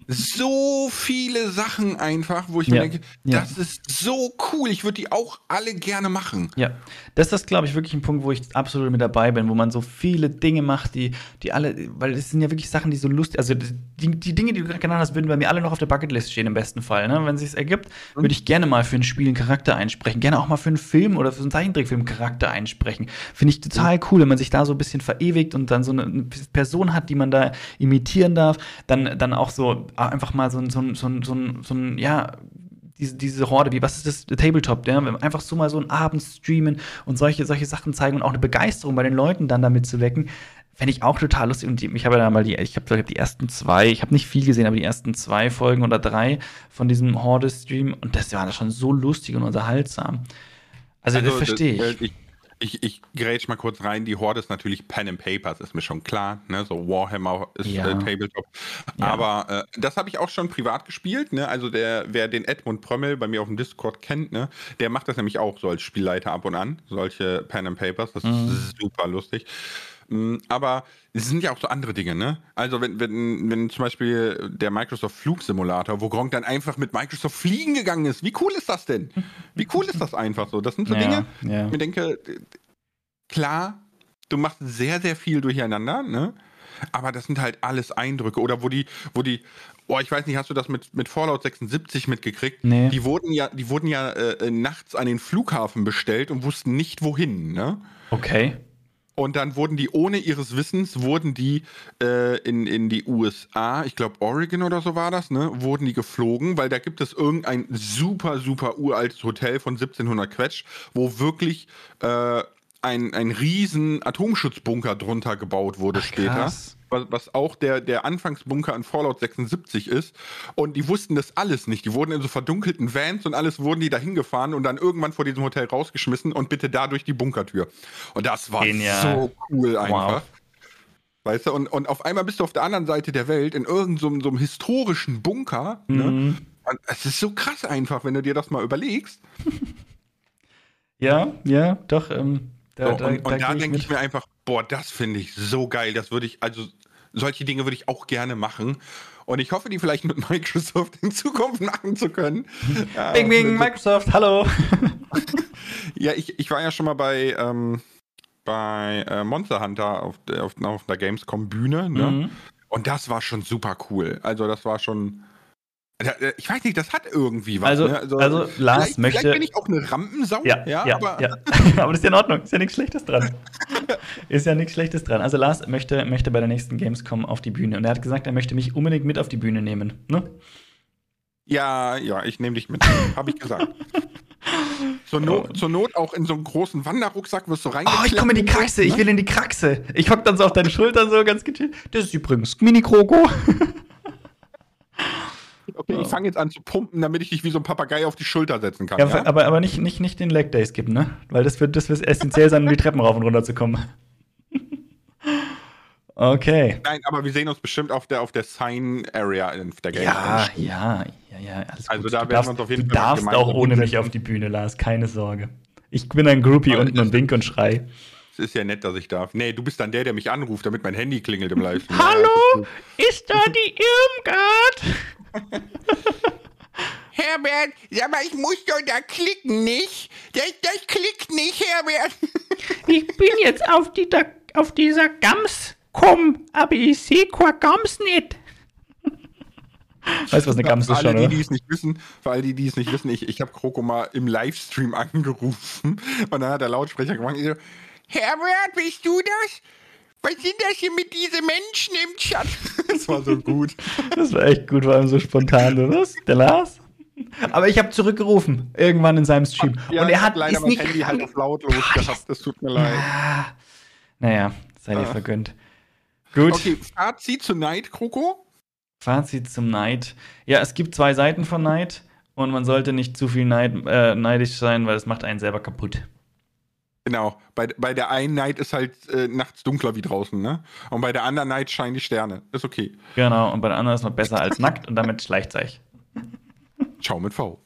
so viele Sachen einfach, wo ich Ja. mir denke, Ja. das ist so cool. Ich würde die auch alle gerne machen. Ja, das ist, glaube ich, wirklich ein Punkt, wo ich absolut mit dabei bin, wo man so viele Dinge macht, die, die alle, weil es sind ja wirklich Sachen, die so lustig, also die, die Dinge, die du gerade genannt hast, würden bei mir alle noch auf der Bucketlist stehen im besten Fall. Ne? Wenn es sich ergibt, würde ich gerne mal für ein Spiel einen Charakter einsprechen, gerne auch mal für einen Film oder für einen Zeichentrickfilm einen Charakter einsprechen. Finde ich total cool, wenn man sich da so ein bisschen verewigt und dann so eine, eine Person hat, die man da imitieren darf, dann, dann auch so einfach mal so ein, so ein, so ein, so ein, so ein ja, diese, diese Horde, wie, was ist das, Tabletop, ja? Einfach so mal so einen Abend streamen und solche, solche Sachen zeigen und auch eine Begeisterung bei den Leuten dann damit zu wecken, fände ich auch total lustig. Und ich habe ja mal die, ich habe die ersten zwei, ich habe nicht viel gesehen, aber die ersten zwei Folgen oder drei von diesem Horde-Stream und das war schon so lustig und unterhaltsam. Also, das verstehe äh, ich. ich. Ich, ich grätsch mal kurz rein. Die Horde ist natürlich Pen and Papers, ist mir schon klar. Ne? So Warhammer ist Ja. äh, Tabletop. Ja. Aber äh, das habe ich auch schon privat gespielt. Ne? Also der, wer den Edmund Prömmel bei mir auf dem Discord kennt, ne? der macht das nämlich auch so als Spielleiter ab und an. Solche Pen and Papers. Das Mhm. ist super lustig. Mm, Aber es sind ja auch so andere Dinge, ne? Also wenn, wenn, wenn zum Beispiel der Microsoft Flugsimulator, wo Gronk dann einfach mit Microsoft fliegen gegangen ist, wie cool ist das denn? Wie cool ist das einfach so? Das sind so Ja, Dinge, ja. ich mir denke, klar, du machst sehr, sehr viel durcheinander, ne? Aber das sind halt alles Eindrücke. Oder wo die, wo die, oh, ich weiß nicht, hast du das mit, mit Fallout 76 mitgekriegt? Nee. Die wurden ja, die wurden ja äh, nachts an den Flughafen bestellt und wussten nicht wohin, ne? Okay. Und dann wurden die, ohne ihres Wissens, wurden die äh, in, in die USA, ich glaube Oregon oder so war das, ne, wurden die geflogen, weil da gibt es irgendein super, super uraltes Hotel von 1700 Quetsch, wo wirklich äh, ein, ein riesen Atomschutzbunker drunter gebaut wurde Ach, später. krass. Was, auch der, der Anfangsbunker in Fallout 76 ist. Und die wussten das alles nicht. Die wurden in so verdunkelten Vans und alles wurden die da hingefahren und dann irgendwann vor diesem Hotel rausgeschmissen und bitte da durch die Bunkertür. Und das war Genial. so cool einfach. Wow. Weißt du, und, und auf einmal bist du auf der anderen Seite der Welt in irgendeinem so, so einem historischen Bunker. Ne? Mhm. Und Es ist so krass einfach, wenn du dir das mal überlegst. Ja, ja, doch. Ähm, da, So, da, und, und da, geh ich denke ich mir einfach, boah, das finde ich so geil. Das würde ich, also solche Dinge würde ich auch gerne machen. Und ich hoffe, die vielleicht mit Microsoft in Zukunft machen zu können. Bing, bing, Microsoft, hallo. Ja, ich, ich war ja schon mal bei, ähm, bei äh, Monster Hunter auf, auf, auf der Gamescom Bühne. Ne? Mhm. Und das war schon super cool. Also das war schon. Da- Ich weiß nicht, das hat irgendwie was. Also- ne? also Lars vielleicht, möchte- Vielleicht bin ich auch eine Rampensau. Ja, ja, ja. aber Aber, das ist ja in Ordnung. Ist ja nichts Schlechtes dran. ist ja nichts Schlechtes dran. Also Lars möchte, möchte bei der nächsten Gamescom auf die Bühne. Und er hat gesagt, er möchte mich unbedingt mit auf die Bühne nehmen. Ne? ja, ja, ich nehme dich mit. Habe ich gesagt. Zur Not, zur Not auch in so einen großen Wanderrucksack wirst du Oh, reingeklemmt. ich komme in die Kraxe, ich will in die Kraxe. Ich hock dann so auf deine Schultern so ganz gechillt. Das ist übrigens Mini-Kroko. Fange jetzt an zu pumpen, damit ich dich wie so ein Papagei auf die Schulter setzen kann. Ja, Ja, aber, aber nicht, nicht, nicht den Leg Day skippen, ne? Weil das wird, das wird essentiell sein, um die Treppen rauf und runter zu kommen. Okay. Nein, aber wir sehen uns bestimmt auf der, auf der Sign Area in der Game. Ja, ja, ja, ja, alles Also gut. da du werden wir darfst, uns auf jeden du Fall darfst gemeinsam auch ohne mich auf die Bühne, Lars, keine Sorge. Ich bin ein Groupie Aber unten und wink und schrei. Es ist ja nett, dass ich darf. Nee, du bist dann der, der mich anruft, damit mein Handy klingelt im Livestream. Hallo? Ist da die Irmgard? Herbert, sag mal, ich muss doch da klicken, nicht? Das, das klickt nicht, Herbert. Ich bin jetzt auf, die, da, auf dieser Gams komm, aber ich sehe keine Gams nicht. Weißt du, was eine Gams ist alle, schon, die, oder? die es nicht wissen, für alle, die, die es nicht wissen, ich, ich habe Kroko mal im Livestream angerufen und dann hat der Lautsprecher gemacht. Ich so, Herbert, bist du das? Was sind das hier mit diesen Menschen im Chat? Das war so gut. Das war echt gut, vor allem so spontan. Was? Der Lars? Aber ich habe zurückgerufen, irgendwann in seinem Stream. Ja, und er hat leider ist mein nicht Handy halt auf lautlos gehabt. Das tut mir leid. Naja, sei dir vergönnt. Gut, Okay, Fazit zu Night, Kroko. Fazit zum Neid. Ja, es gibt zwei Seiten von Neid und man sollte nicht zu viel Neid, äh, neidisch sein, weil es macht einen selber kaputt. Genau. Bei, bei der einen Night ist halt äh, nachts dunkler wie draußen, ne? Und bei der anderen Night scheinen die Sterne. Ist okay. Genau, und bei der anderen ist man besser als nackt und damit schleicht euch. Ciao mit V.